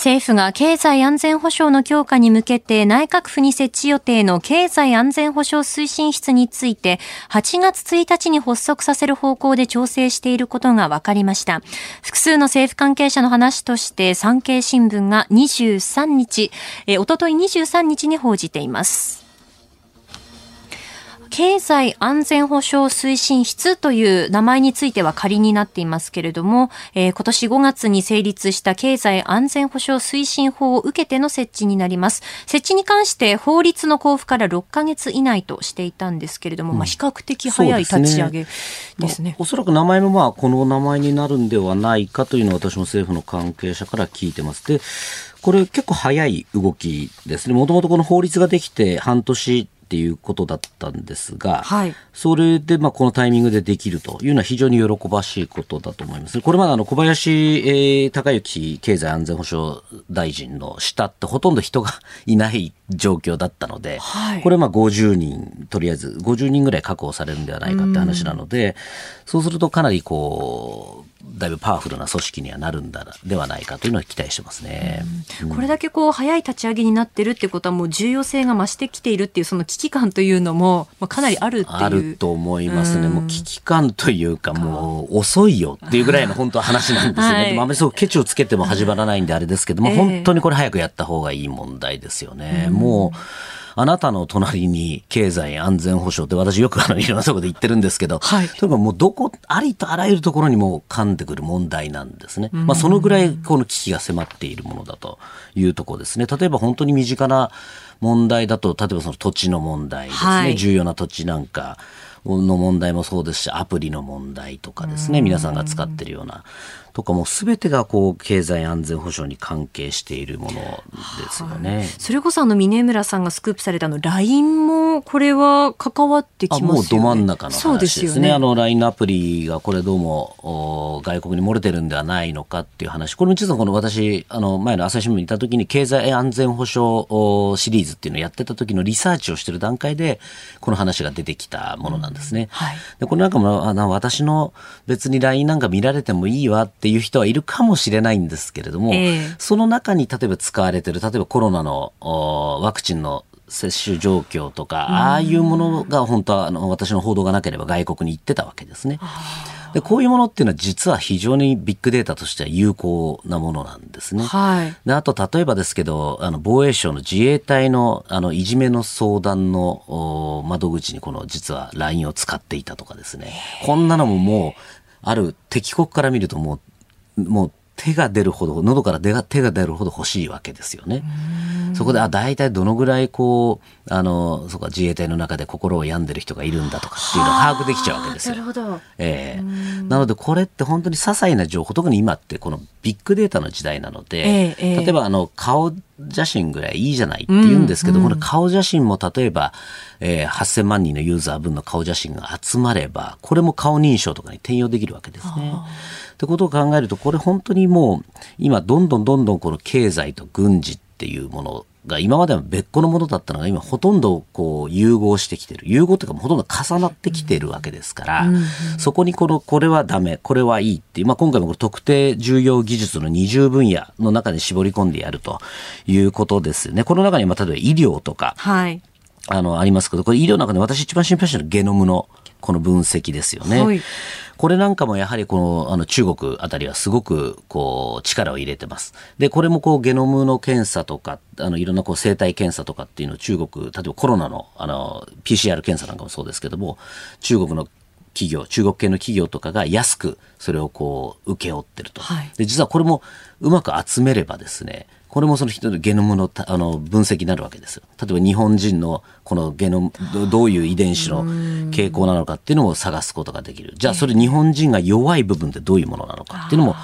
政府が経済安全保障の強化に向けて内閣府に設置予定の経済安全保障推進室について8月1日に発足させる方向で調整していることが分かりました。複数の政府関係者の話として産経新聞が23日、おととい23日に報じています。経済安全保障推進室という名前については仮になっていますけれども、えー、今年5月に成立した経済安全保障推進法を受けての設置になります。設置に関して法律の交付から6ヶ月以内としていたんですけれども、うん、まあ比較的早い立ち上げですね。まあ、おそらく名前もまあこの名前になるんではないかというのは私も政府の関係者から聞いてます。で、これ結構早い動きですね。もともとこの法律ができて半年っていうことだったんですが、はい、それでまあこのタイミングでできるというのは非常に喜ばしいことだと思います。これまであの小林、えー、高之経済安全保障大臣の下ってほとんど人がいない状況だったので、はい、これまあ50人、とりあえず50人ぐらい確保されるんではないかって話なので、そうするとかなりこう、だいぶパワフルな組織にはなるんだではないかというのは期待してますね、うん、これだけこう早い立ち上げになってるってことはもう重要性が増してきているっていうその危機感というのも、まあ、かなりあるっていう。あると思いますね、うん、もう危機感というかもう遅いよっていうぐらいの本当話なんですよね、はい、あまりそうケチをつけても始まらないんであれですけども、えー、本当にこれ早くやった方がいい問題ですよね、うん、もうあなたの隣に経済安全保障って私よくあのいろんなところで言ってるんですけど、はい、とにかくもうどこ、ありとあらゆるところにも噛んでくる問題なんですね。まあそのぐらいこの危機が迫っているものだというところですね。例えば本当に身近な問題だと、例えばその土地の問題ですね。はい、重要な土地なんか。の問題もそうですし、アプリの問題とかですね、皆さんが使ってるような。とかも全てがこう経済安全保障に関係しているものですよね。はい、それこそあの峰村さんがスクープされたの LINE もこれは関わってきますよね。もうど真ん中の話ですね。すねあの LINE のアプリがこれどうも外国に漏れてるんではないのかっていう話。これも実はこの私あの前の朝日新聞にいた時に経済安全保障シリーズっていうのをやってた時のリサーチをしてる段階でこの話が出てきたものなんですね。うんはい、でこれなんかもあの私の別に LINE なんか見られてもいいわっていう人はいるかもしれないんですけれども、えー、その中に例えば使われてる、例えばコロナのワクチンの接種状況とか、ああいうものが本当はあの私の報道がなければ外国に行ってたわけですね。でこういうものっていうのは実は非常にビッグデータとしては有効なものなんですね。はい、であと例えばですけどあの防衛省の自衛隊のあのいじめの相談の窓口にこの実は LINE を使っていたとかですね。こんなのももうある敵国から見るともうもう手が出るほど、喉から手が手が出るほど欲しいわけですよね。そこで、あ、大体どのぐらいこう、あの、そうか、自衛隊の中で心を病んでる人がいるんだとかっていうのが把握できちゃうわけですよ。なるほど。ええなのでこれって本当に些細な情報特に今ってこのビッグデータの時代なので、ええええ例えばあの顔写真ぐらいいいじゃないって言うんですけど、この顔写真も例えば、えー8000万人のユーザー分の顔写真が集まればこれも顔認証とかに転用できるわけですね。ってことを考えるとこれ本当にもう今どんどんどんどんこの経済と軍事っていうものが今までは別個のものだったのが今ほとんどこう融合してきてる融合というかほとんど重なってきてるわけですから、そこにこのこれはダメこれはいいっていう、まあ、今回もこれ特定重要技術の20分野の中に絞り込んでやるということですよね。この中にまあ例えば医療とかはい。あのありますけどこれ医療の中で私一番心配してるのはゲノムのこの分析ですよね。はいこれなんかもやはりこのあの中国あたりはすごくこう力を入れてます。で、これもこうゲノムの検査とか、あのいろんなこう生体検査とかっていうのを中国、例えばコロナのあの PCR 検査なんかもそうですけども、中国の企業、中国系の企業とかが安くそれをこう請け負ってると。はいで、実はこれもうまく集めればですね、これもその人のゲノムのたあの分析になるわけですよ。例えば日本人のこのゲノム、どどういう遺伝子の傾向なのかっていうのを探すことができる。じゃあそれ日本人が弱い部分ってどういうものなのかっていうのも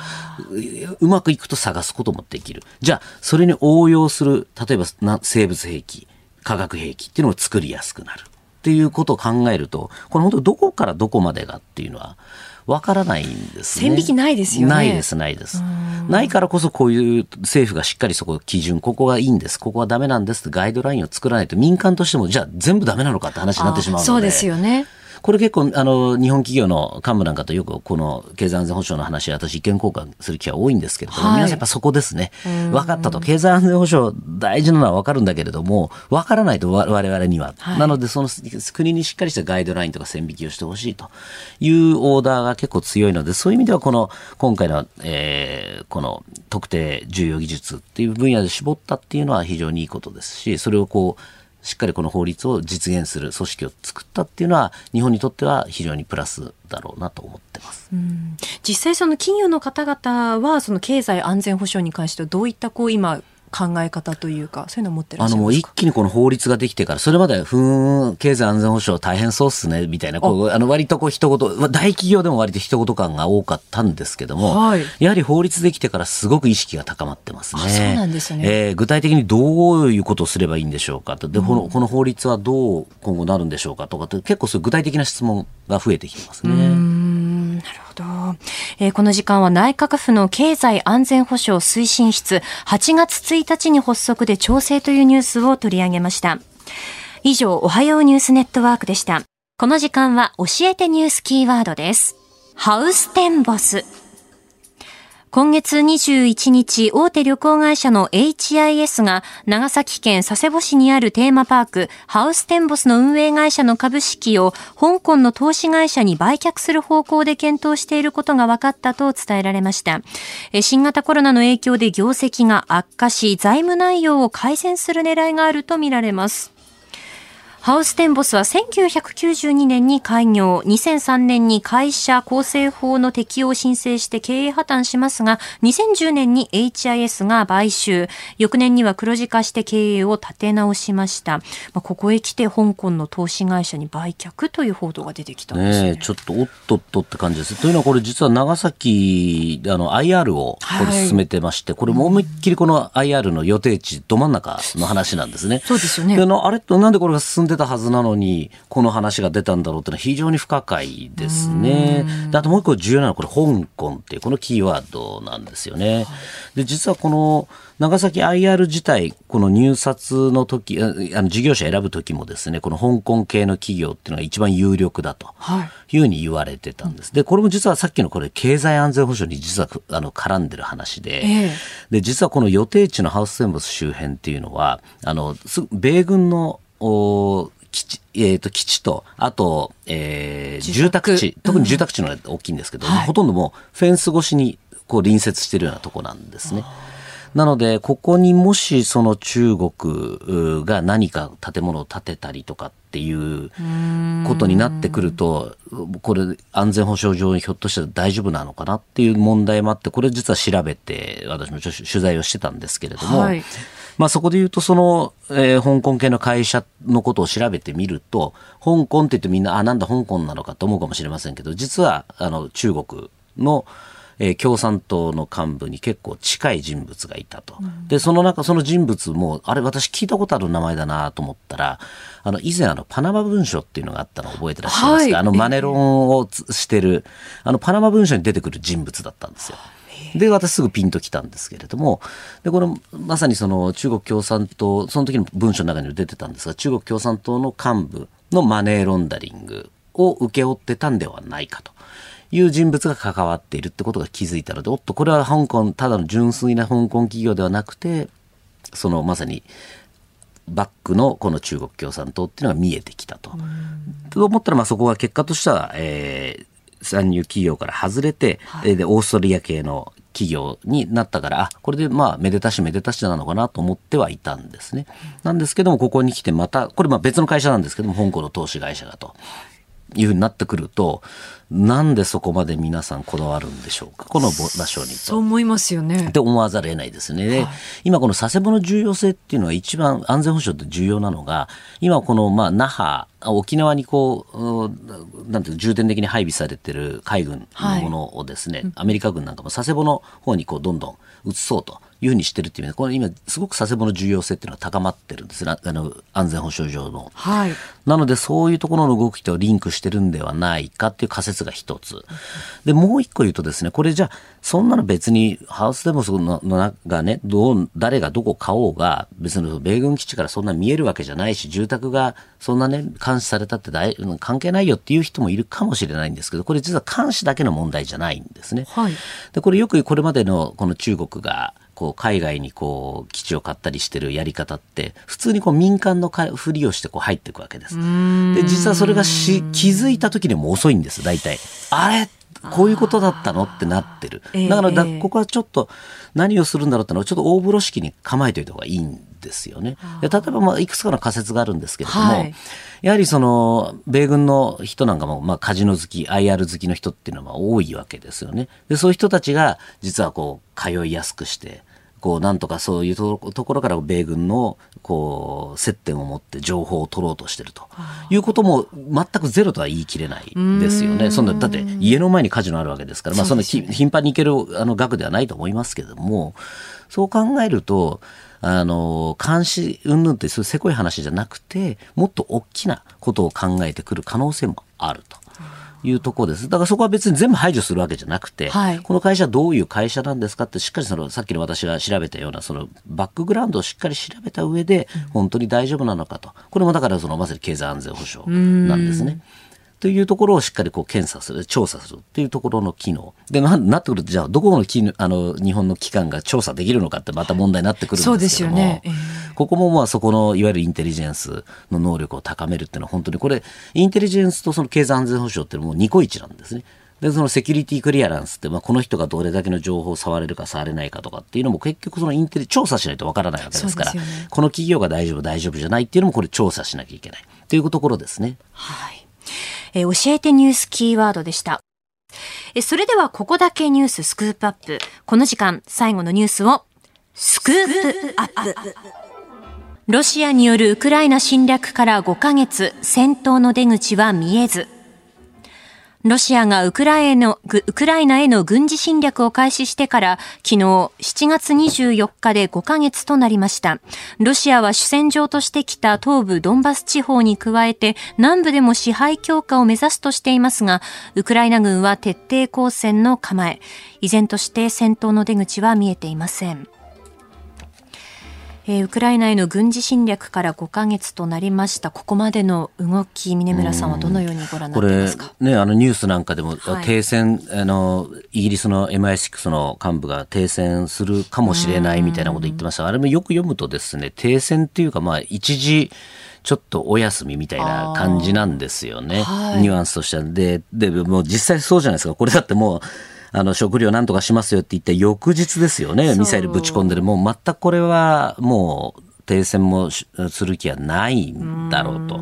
ううまくいくと探すこともできる。じゃあそれに応用する、例えばな生物兵器、化学兵器っていうのを作りやすくなる。っていうことを考えると、これ本当どこからどこまでがっていうのはわからないんですね。線引きないですよねないです、ないです。ないからこそこういう政府がしっかりそこ基準、ここがいいんです、ここはダメなんですってガイドラインを作らないと民間としてもじゃあ全部ダメなのかって話になってしまうので。そうですよね。これ結構、あの、日本企業の幹部なんかとよくこの経済安全保障の話、私意見交換する機会多いんですけれども、はい皆さんやっぱそこですね。分かったと。経済安全保障大事なのは分かるんだけれども、分からないと我我々には。はいなので、その国にしっかりしたガイドラインとか線引きをしてほしいというオーダーが結構強いので、そういう意味ではこの、今回の、えーこの特定重要技術っていう分野で絞ったっていうのは非常にいいことですし、それをこう、しっかりこの法律を実現する組織を作ったっていうのは日本にとっては非常にプラスだろうなと思ってます。実際その企業の方々はその経済安全保障に関してはどういったこう今考え方というかそういうのを持ってらっあのもうしゃいますか？一気にこの法律ができてから、それまでふーん、経済安全保障大変そうっすね、みたいな、こう、あの割とこう一言、まあ大企業でも割と一言感が多かったんですけども、はいやはり法律できてからすごく意識が高まってますね。あそうなんですねえー具体的にどういうことをすればいいんでしょうかと。で、このこの法律はどう今後なるんでしょうかとかって、結構そういう具体的な質問が増えてきてますね。なるほど、えーこの時間は内閣府の経済安全保障推進室8月1日に発足で調整というニュースを取り上げました。以上おはようニュースネットワークでした。この時間は教えてニュースキーワードです。ハウステンボス。今月21日、大手旅行会社の HIS が長崎県佐世保市にあるテーマパーク、ハウステンボスの運営会社の株式を香港の投資会社に売却する方向で検討していることが分かったと伝えられました。新型コロナの影響で業績が悪化し、財務内容を改善する狙いがあるとみられます。ハウステンボスは1992年に開業、2003年に会社構成法の適用を申請して経営破綻しますが、2010年に HIS が買収、翌年には黒字化して経営を立て直しました。まあ、ここへ来て香港の投資会社に売却という報道が出てきたんですね。ねえ、ちょっとおっとっとって感じです。というのはこれ実は長崎であの IR をこれ進めてまして、これもう思いっきりこの IR の予定地ど真ん中の話なんですね。そうですよねであのあれとなんでこれが進んでたはずなのにこの話が出たんだろうっていうのは非常に不可解ですね。であともう一個重要なのはこれ香港っていうこのキーワードなんですよね。で実はこの長崎 IR 自体、この入札の時、ああの事業者選ぶ時もですね、この香港系の企業っていうのが一番有力だと。はいいうふうに言われてたんです。で、これも実はさっきのこれ経済安全保障に実はあの絡んでる話で、ええで、実はこの予定地のハウステンボス周辺っていうのは、あの、す米軍の、お基地、えーと、基地と、あと、えー住住宅宅地、特に住宅地の大きいんですけど、はい。ほとんどもうフェンス越しにこう隣接してるようなとこなんですね。なので、ここにもしその中国が何か建物を建てたりとかっていうことになってくると、これ安全保障上にひょっとしたら大丈夫なのかなっていう問題もあって、これ実は調べて、私も取材をしてたんですけれども、はいまあそこで言うと、その、えー香港系の会社のことを調べてみると、香港って言ってみんな、あ、なんだ香港なのかと思うかもしれませんけど、実は、あの、中国の、えー共産党の幹部に結構近い人物がいたと。で、その中、その人物も、あれ私聞いたことある名前だなと思ったら、あの、以前あの、パナマ文書っていうのがあったのを覚えてらっしゃいますか、はいあの、マネロンをつしてる、あの、パナマ文書に出てくる人物だったんですよ。で、私すぐピンときたんですけれども、で、この、まさにその中国共産党、その時の文書の中にも出てたんですが、中国共産党の幹部のマネーロンダリングを請け負ってたんではないかと。いう人物が関わっているってことが気づいたので、おっと、これは香港、ただの純粋な香港企業ではなくて、そのまさにバックのこの中国共産党っていうのが見えてきたと。と思ったら、まあそこは結果としては、えー参入企業から外れて、えーで、オーストリア系の企業になったから、あ、これでまあ、めでたしめでたしなのかなと思ってはいたんですね。なんですけども、ここに来てまた、これまあ別の会社なんですけども、香港の投資会社だと。いうふうになってくると、なんでそこまで皆さんこだわるんでしょうか、この場所にと。そう思いますよねっ。て思わざるを得ないですね。で今この佐世保の重要性っていうのは一番安全保障って重要なのが、今このまあ那覇、沖縄にこう、うんなんていうか重点的に配備されてる海軍のものをですね、アメリカ軍なんかも佐世保の方にこうどんどん移そうというふうにしてるっていう意味で、これ今すごく佐世保の重要性っていうのは高まってるんですね。あの安全保障上の。はい。なのでそういうところの動きとリンクしてるんではないかっていう仮説が一つ。で、もう一個言うとですね、これじゃあ、そんなの別にハウステンボスののがね、どう、誰がどこ買おうが、別に米軍基地からそんな見えるわけじゃないし、住宅がそんなね、監視されたって大関係ないよっていう人もいるかもしれないんですけど、これ実は監視だけの問題じゃないんですね。はい。で、これよくこれまでのこの中国が、こう海外にこう基地を買ったりしてるやり方って普通にこう民間のかふりをしてこう入っていくわけです。で実はそれがし気づいた時にもう遅いんです大体。あれ？こういうことだったの？ってなってる。ええだからだここはちょっと何をするんだろうってのはちょっと大風呂敷に構えておいた方がいいんですよね。で例えばまあいくつかの仮説があるんですけれども、はいやはりその米軍の人なんかもまあカジノ好き IR 好きの人っていうのはまあ多いわけですよね。でそういう人たちが実はこう通いやすくしてこうなんとかそういうとところから米軍のこう接点を持って情報を取ろうとしてるということも全くゼロとは言い切れないですよね。そんなだって家の前にカジノあるわけですから、まあそんなき頻繁に行けるあの額ではないと思いますけれども、そう考えると。あの監視云々ってそういうせこい話じゃなくてもっと大きなことを考えてくる可能性もあると。いうところです。だからそこは別に全部排除するわけじゃなくて、はいこの会社はどういう会社なんですかってしっかりそのさっきの私が調べたようなそのバックグラウンドをしっかり調べた上で本当に大丈夫なのかと。これもだからそのまさに経済安全保障なんですね。というところをしっかりこう検査する、調査するっていうところの機能。で、ななってくると、じゃあ、どこの機能あの日本の機関が調査できるのかってまた問題になってくるんですけども。そうですよねええここもまあそこのいわゆるインテリジェンスの能力を高めるっていうのは本当にこれインテリジェンスとその経済安全保障っていうのはもうニコイチなんですね。でそのセキュリティクリアランスって、まあ、この人がどれだけの情報を触れるか触れないかとかっていうのも結局そのインテリ調査しないとわからないわけですからねこの企業が大丈夫大丈夫じゃないっていうのもこれ調査しなきゃいけないというところですね。はい。えー教えてニュースキーワードでした。えそれではここだけニューススクープアップ。この時間、最後のニュースを、スクープアップ。ロシアによるウクライナ侵略から5ヶ月、戦闘の出口は見えず。ロシアがウクライナへのウクライナへの軍事侵略を開始してから昨日7月24日で5ヶ月となりました。ロシアは主戦場としてきた東部ドンバス地方に加えて南部でも支配強化を目指すとしていますが、ウクライナ軍は徹底抗戦の構え。依然として戦闘の出口は見えていません。えーウクライナへの軍事侵略から5ヶ月となりました。ここまでの動き、峰村さんはどのようにご覧になこれってますか？ね、あのニュースなんかでも、はい停戦、あの、イギリスの MI6 の幹部が停戦するかもしれないみたいなこと言ってました。あれもよく読むとですね、停戦っていうか、まあ、一時、ちょっとお休みみたいな感じなんですよね。はいニュアンスとしては。で、で、もう実際そうじゃないですか。これだってもう、あの食料なんとかしますよって言った翌日ですよね、ミサイルぶち込んでる、もう全くこれはもう停戦もしする気はないんだろうと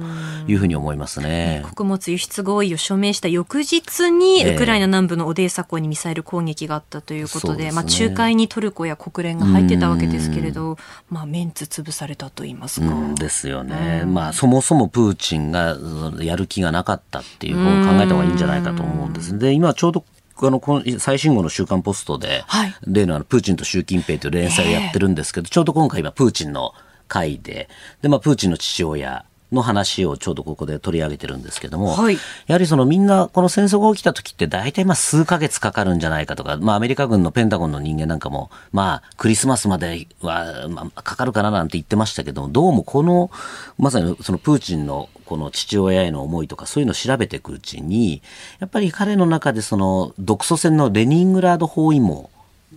いうふうに思いますね。穀物輸出合意を署名した翌日に、ええ。ウクライナ南部のオデーサ港にミサイル攻撃があったということで、ですね。まあ、仲介にトルコや国連が入ってたわけですけれど、まあ、メンツ潰されたと言いますか。うんですよね、まあ、そもそもプーチンがやる気がなかったっていう方を考えた方がいいんじゃないかと思うんです。で今ちょうどあのこの最新号の週刊ポストで、はい。例のあのプーチンと習近平という連載をやってるんですけど、ちょうど今回今プーチンの回でで、まあ、プーチンの父親の話をちょうどここで取り上げてるんですけども、はい。やはりそのみんなこの戦争が起きた時って大体まあ数ヶ月かかるんじゃないかとか、まあアメリカ軍のペンタゴンの人間なんかも、まあクリスマスまでは、まあ、かかるかななんて言ってましたけども、どうもこの、まさにそのプーチンのこの父親への思いとかそういうのを調べていくうちに、やっぱり彼の中でその独ソ戦のレニングラード包囲網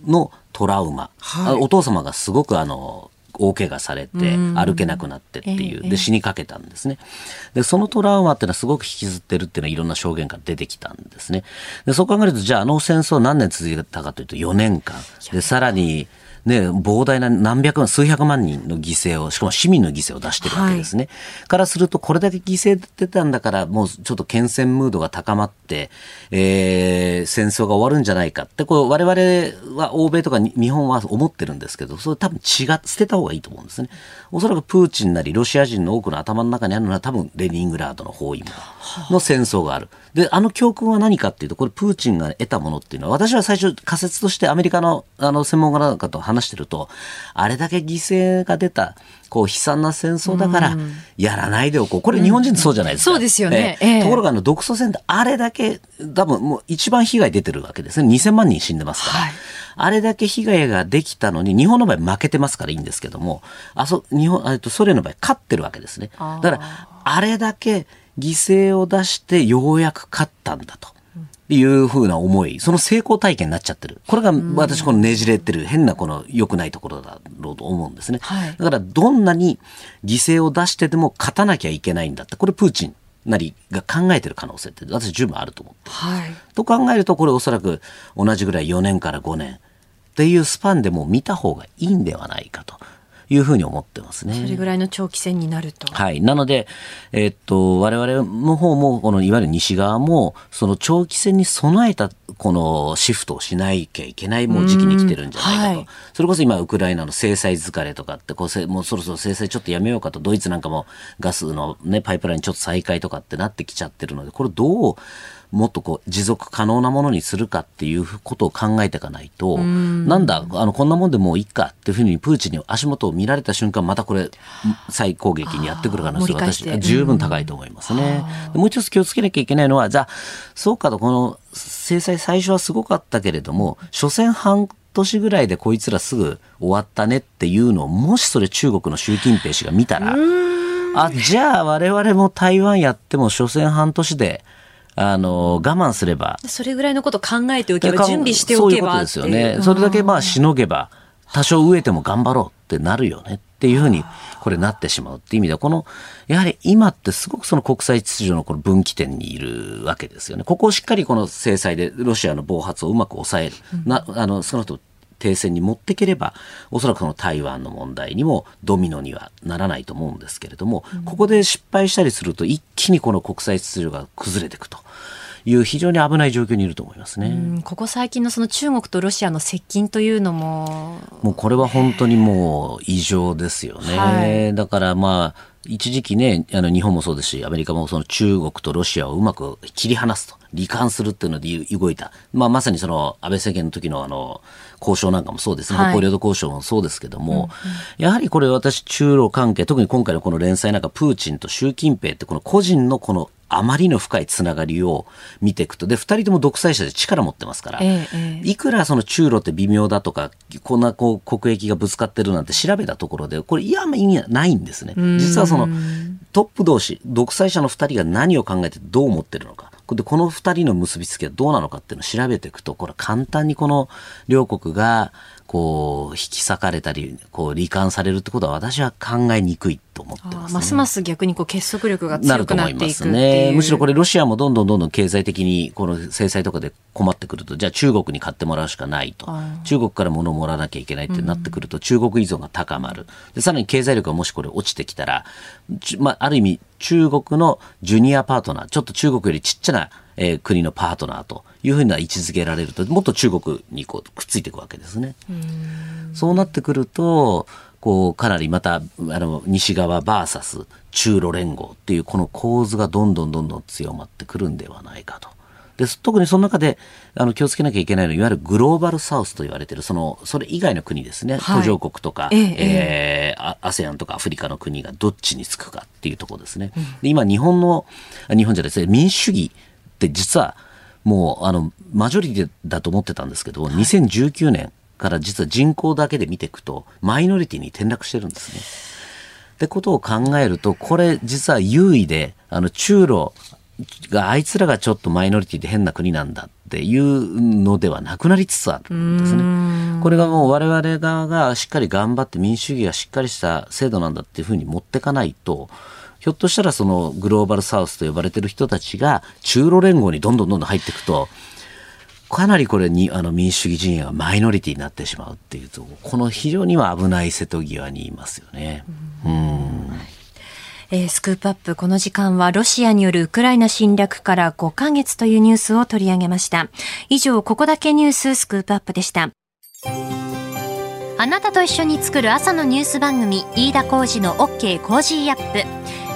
のトラウマ、あお父様がすごくあの、大怪我されて歩けなくなってっていう、ええで死にかけたんですね。でそのトラウマっていうのはすごく引きずってるっていうのはいろんな証言から出てきたんですね。でそう考えるとじゃああの戦争何年続いたかというと4年間。でさらにね、膨大な何百万、数百万人の犠牲を、しかも市民の犠牲を出してるわけですね。からすると、これだけ犠牲出てたんだから、もうちょっと牽戦ムードが高まって、えー戦争が終わるんじゃないかって、こう、我々は欧米とかに日本は思ってるんですけど、それ多分違っ、捨てた方がいいと思うんですね。おそらくプーチンなりロシア人の多くの頭の中にあるのは多分レニングラードの包囲網の戦争がある。で、あの教訓は何かっていうと、これプーチンが得たものっていうのは、私は最初仮説としてアメリカのあの専門家なんかと話してると、あれだけ犠牲が出た、こう悲惨な戦争だから、やらないでおこう。これ日本人ってそうじゃないですか。そうですよねええええところがあの独ソ戦ってあれだけ、多分もう一番被害出てるわけですね。2000万人死んでますから。はいあれだけ被害ができたのに、日本の場合負けてますからいいんですけども、あそ、日本、えっと、ソ連の場合勝ってるわけですね。だから、あれだけ犠牲を出してようやく勝ったんだと。いうふうな思い、その成功体験になっちゃってる。これが私このねじれてる変なこの良くないところだろうと思うんですね。はいだからどんなに犠牲を出してでも勝たなきゃいけないんだって、これプーチンなりが考えてる可能性って私十分あると思ってるはい。と考えると、これおそらく同じぐらい4年から5年っていうスパンでも見た方がいいんではないかというふうに思ってますね。それぐらいの長期戦になると。はい。なので、えっと、我々の方も、このいわゆる西側も、その長期戦に備えた、このシフトをしないきゃいけないもう時期に来てるんじゃないかと。はいそれこそ今、ウクライナの制裁疲れとかってこうせ、もうそろそろ制裁ちょっとやめようかと、ドイツなんかもガスのね、パイプラインちょっと再開とかってなってきちゃってるので、これどう、もっとこう持続可能なものにするかっていうことを考えていかないと、なんだ、あの、こんなもんでもういいかっていうふうにプーチンに足元を見られた瞬間、またこれ、再攻撃にやってくる可能性が私十分高いと思いますね。でもう一つ気をつけなきゃいけないのは、じゃあ、そうかと、この制裁最初はすごかったけれども、所詮半年ぐらいでこいつらすぐ終わったねっていうのを、もしそれ中国の習近平氏が見たら、あ、じゃあ我々も台湾やっても所詮半年で、あの、我慢すれば、それぐらいのこと考えておけば、準備しておけばそういうことですよね。それだけまあしのげば、多少飢えても頑張ろうってなるよねっていうふうに、これなってしまうっていう意味では、この、やはり今ってすごくその国際秩序のこの分岐点にいるわけですよね。ここをしっかりこの制裁でロシアの暴発をうまく抑える。な、あの、その後、停戦に持っていければ、おそらくこの台湾の問題にもドミノにはならないと思うんですけれども、ここで失敗したりすると一気にこの国際秩序が崩れていくという非常に危ない状況にいると思いますね。うんここ最近のその中国とロシアの接近というのも、もうこれは本当にもう異常ですよね。はいだからまあ、一時期ね、あの日本もそうですし、アメリカもその中国とロシアをうまく切り離すと、離間するっていうので動いた。まあまさにその安倍政権の時のあの、交渉なんかもそうですね。はい北方領土交渉もそうですけども、やはりこれ私中ロ関係、特に今回のこの連載なんかプーチンと習近平ってこの個人のこのあまりの深いつながりを見ていくと、で、二人とも独裁者で力持ってますから、ええええいくらその中ロって微妙だとか、こんなこう国益がぶつかってるなんて調べたところで、これ、いや、意味はないんですね。実はそのトップ同士、独裁者の二人が何を考えてどう思ってるのか。で、この二人の結びつきはどうなのかっていうのを調べていくと、これ簡単にこの両国が、こう、引き裂かれたり、こう、罹患されるってことは私は考えにくいと思ってます、ね、ますます逆にこう結束力が強くなっていくね。むしろこれロシアもどんどんどんどん経済的にこの制裁とかで困ってくると、じゃあ中国に買ってもらうしかないと。中国から物をもらわなきゃいけないってなってくると、中国依存が高まる。で、さらに経済力がもしこれ落ちてきたら、まあ、ある意味中国のジュニアパートナー、ちょっと中国よりちっちゃなえー、国のパートナーというふうな位置づけられると、もっと中国にこうくっついていくわけですね。そうなってくると、こう、かなりまた、あの、西側バーサス中ロ連合っていうこの構図がどんどんどんどん強まってくるんではないかと。で特にその中であの気をつけなきゃいけないのはいわゆるグローバルサウスと言われているそのそれ以外の国ですね、はい、途上国とか、えええー、ASEAN とかアフリカの国がどっちにつくかっていうところですね。うん、で今日本の日本じゃですね民主主義って実はもうあのマジョリティだと思ってたんですけど、はい、2019年から実は人口だけで見ていくとマイノリティに転落してるんですね。ってことを考えるとこれ実は優位であの中ロがあいつらがちょっとマイノリティで変な国なんだっていうのではなくなりつつあるんですね。これがもう我々側がしっかり頑張って民主主義がしっかりした制度なんだっていうふうに持ってかないとひょっとしたらそのグローバルサウスと呼ばれてる人たちが中ロ連合にどんどんどんどん入っていくと、かなりこれにあの民主主義陣営がマイノリティになってしまうっていうと、この非常には危ない瀬戸際にいますよね。うん。えー、 Scoop up この時間はロシアによるウクライナ侵略から5ヶ月というニュースを取り上げました。以上、ここだけニュース Scoop up でした。あなたと一緒に作る朝のニュース番組、飯田浩司の OK Cozy up。